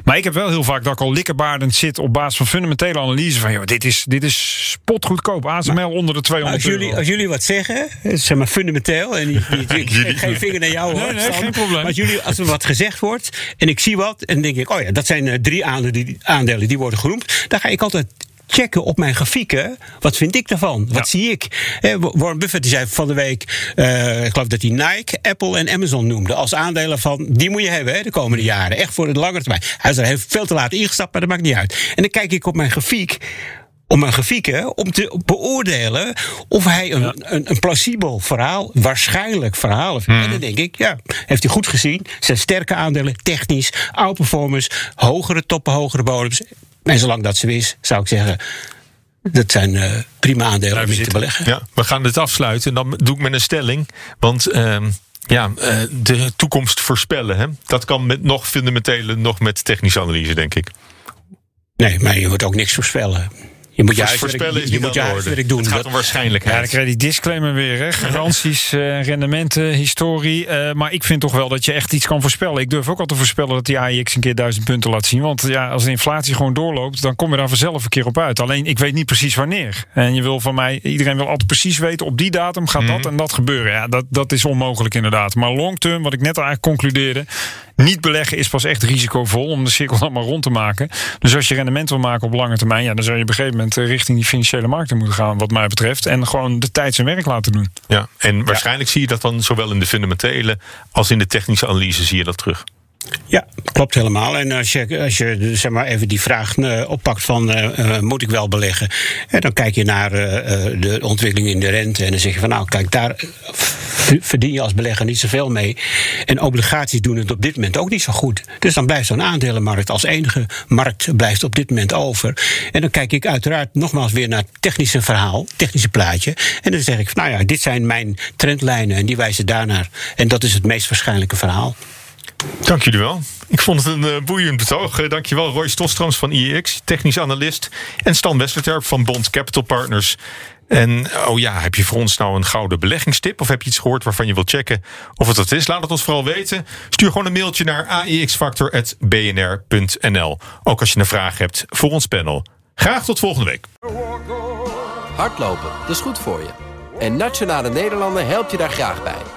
Speaker 7: Maar ik heb wel heel vaak dat ik al likkerbaardend zit... op basis van fundamentele analyse van... joh, dit is, dit is spotgoedkoop. ASML onder de 200
Speaker 8: Als jullie,
Speaker 7: euro.
Speaker 8: als jullie wat zeggen, zeg maar fundamenteel, en ik, geef geen vinger naar jou hoor.
Speaker 7: Nee, geen probleem.
Speaker 8: Maar als, jullie, als er wat gezegd wordt en ik zie wat, en dan denk ik, oh ja, dat zijn drie aandelen die, aandelen die worden genoemd, dan ga ik altijd checken op mijn grafieken. Wat vind ik daarvan? Wat zie ik? Eh, Warren Buffett die zei van de week, eh, ik geloof dat hij Nike, Apple en Amazon noemde als aandelen van, die moet je hebben hè, de komende jaren. Echt voor de langere termijn. Hij is er heel veel te laat ingestapt, maar dat maakt niet uit. En dan kijk ik op mijn grafiek om een grafieken om te beoordelen of hij een, een, een plausibel verhaal, waarschijnlijk verhaal heeft. En dan denk ik, ja, heeft hij goed gezien. Zijn sterke aandelen, technisch, outperformance, hogere toppen, hogere bodems. En zolang dat zo is, zou ik zeggen, dat zijn eh, prima aandelen om in te beleggen.
Speaker 1: Ja, we gaan dit afsluiten. En dan doe ik met een stelling. Want ehm, ja, eh, de toekomst voorspellen. Hè? Dat kan met nog fundamentele, nog met technische analyse, denk ik.
Speaker 8: Nee, maar je moet ook niks voorspellen. Je moet je huiswerk,
Speaker 1: voorspellen
Speaker 8: je moet je
Speaker 1: de orde.
Speaker 8: huiswerk doen.
Speaker 1: Het gaat om waarschijnlijkheid.
Speaker 7: Ja, dan krijg je die disclaimer weer. Hè? Garanties, eh, rendementen, historie. Eh, maar ik vind toch wel dat je echt iets kan voorspellen. Ik durf ook al te voorspellen dat die AIX een keer duizend punten laat zien. Want ja, als de inflatie gewoon doorloopt, dan kom je daar vanzelf een keer op uit. Alleen ik weet niet precies wanneer. En je wil van mij, iedereen wil altijd precies weten, op die datum gaat dat en dat gebeuren. Ja, dat, dat is onmogelijk inderdaad. Maar long term, wat ik net eigenlijk concludeerde, niet beleggen is pas echt risicovol om de cirkel maar rond te maken. Dus als je rendement wil maken op lange termijn, ja, dan zou je op een gegeven moment eh, richting die financiële markten moeten gaan, wat mij betreft. En gewoon de tijd zijn werk laten doen.
Speaker 1: Ja, en waarschijnlijk zie je dat dan zowel in de fundamentele als in de technische analyse zie je dat terug.
Speaker 8: Ja, klopt helemaal. En als je, als je zeg maar even die vraag eh, oppakt van eh, eh, moet ik wel beleggen? En dan kijk je naar de ontwikkeling in de rente en dan zeg je van nou kijk daar verdien je als belegger niet zoveel mee. En obligaties doen het op dit moment ook niet zo goed. Dus dan blijft zo'n aandelenmarkt als enige markt blijft op dit moment over. En dan kijk ik uiteraard nogmaals weer naar het technische verhaal, technische plaatje. En dan zeg ik van nou ja, dit zijn mijn trendlijnen en die wijzen daarnaar. En dat is het meest waarschijnlijke verhaal.
Speaker 1: Dank jullie wel. Ik vond het een eh, boeiend betoog. Uh, dankjewel Roy Stostrams van IEX, technisch analist. En Stan Westerterp van Bond Capital Partners. En oh ja, heb je voor ons nou een gouden beleggingstip? Of heb je iets gehoord waarvan je wilt checken of het dat is? Laat het ons vooral weten. Stuur gewoon een mailtje naar aexfactor.bnr.nl. Ook als je een vraag hebt voor ons panel. Graag tot volgende week.
Speaker 11: Hardlopen, dat is goed voor je. En Nationale Nederlanden helpt je daar graag bij.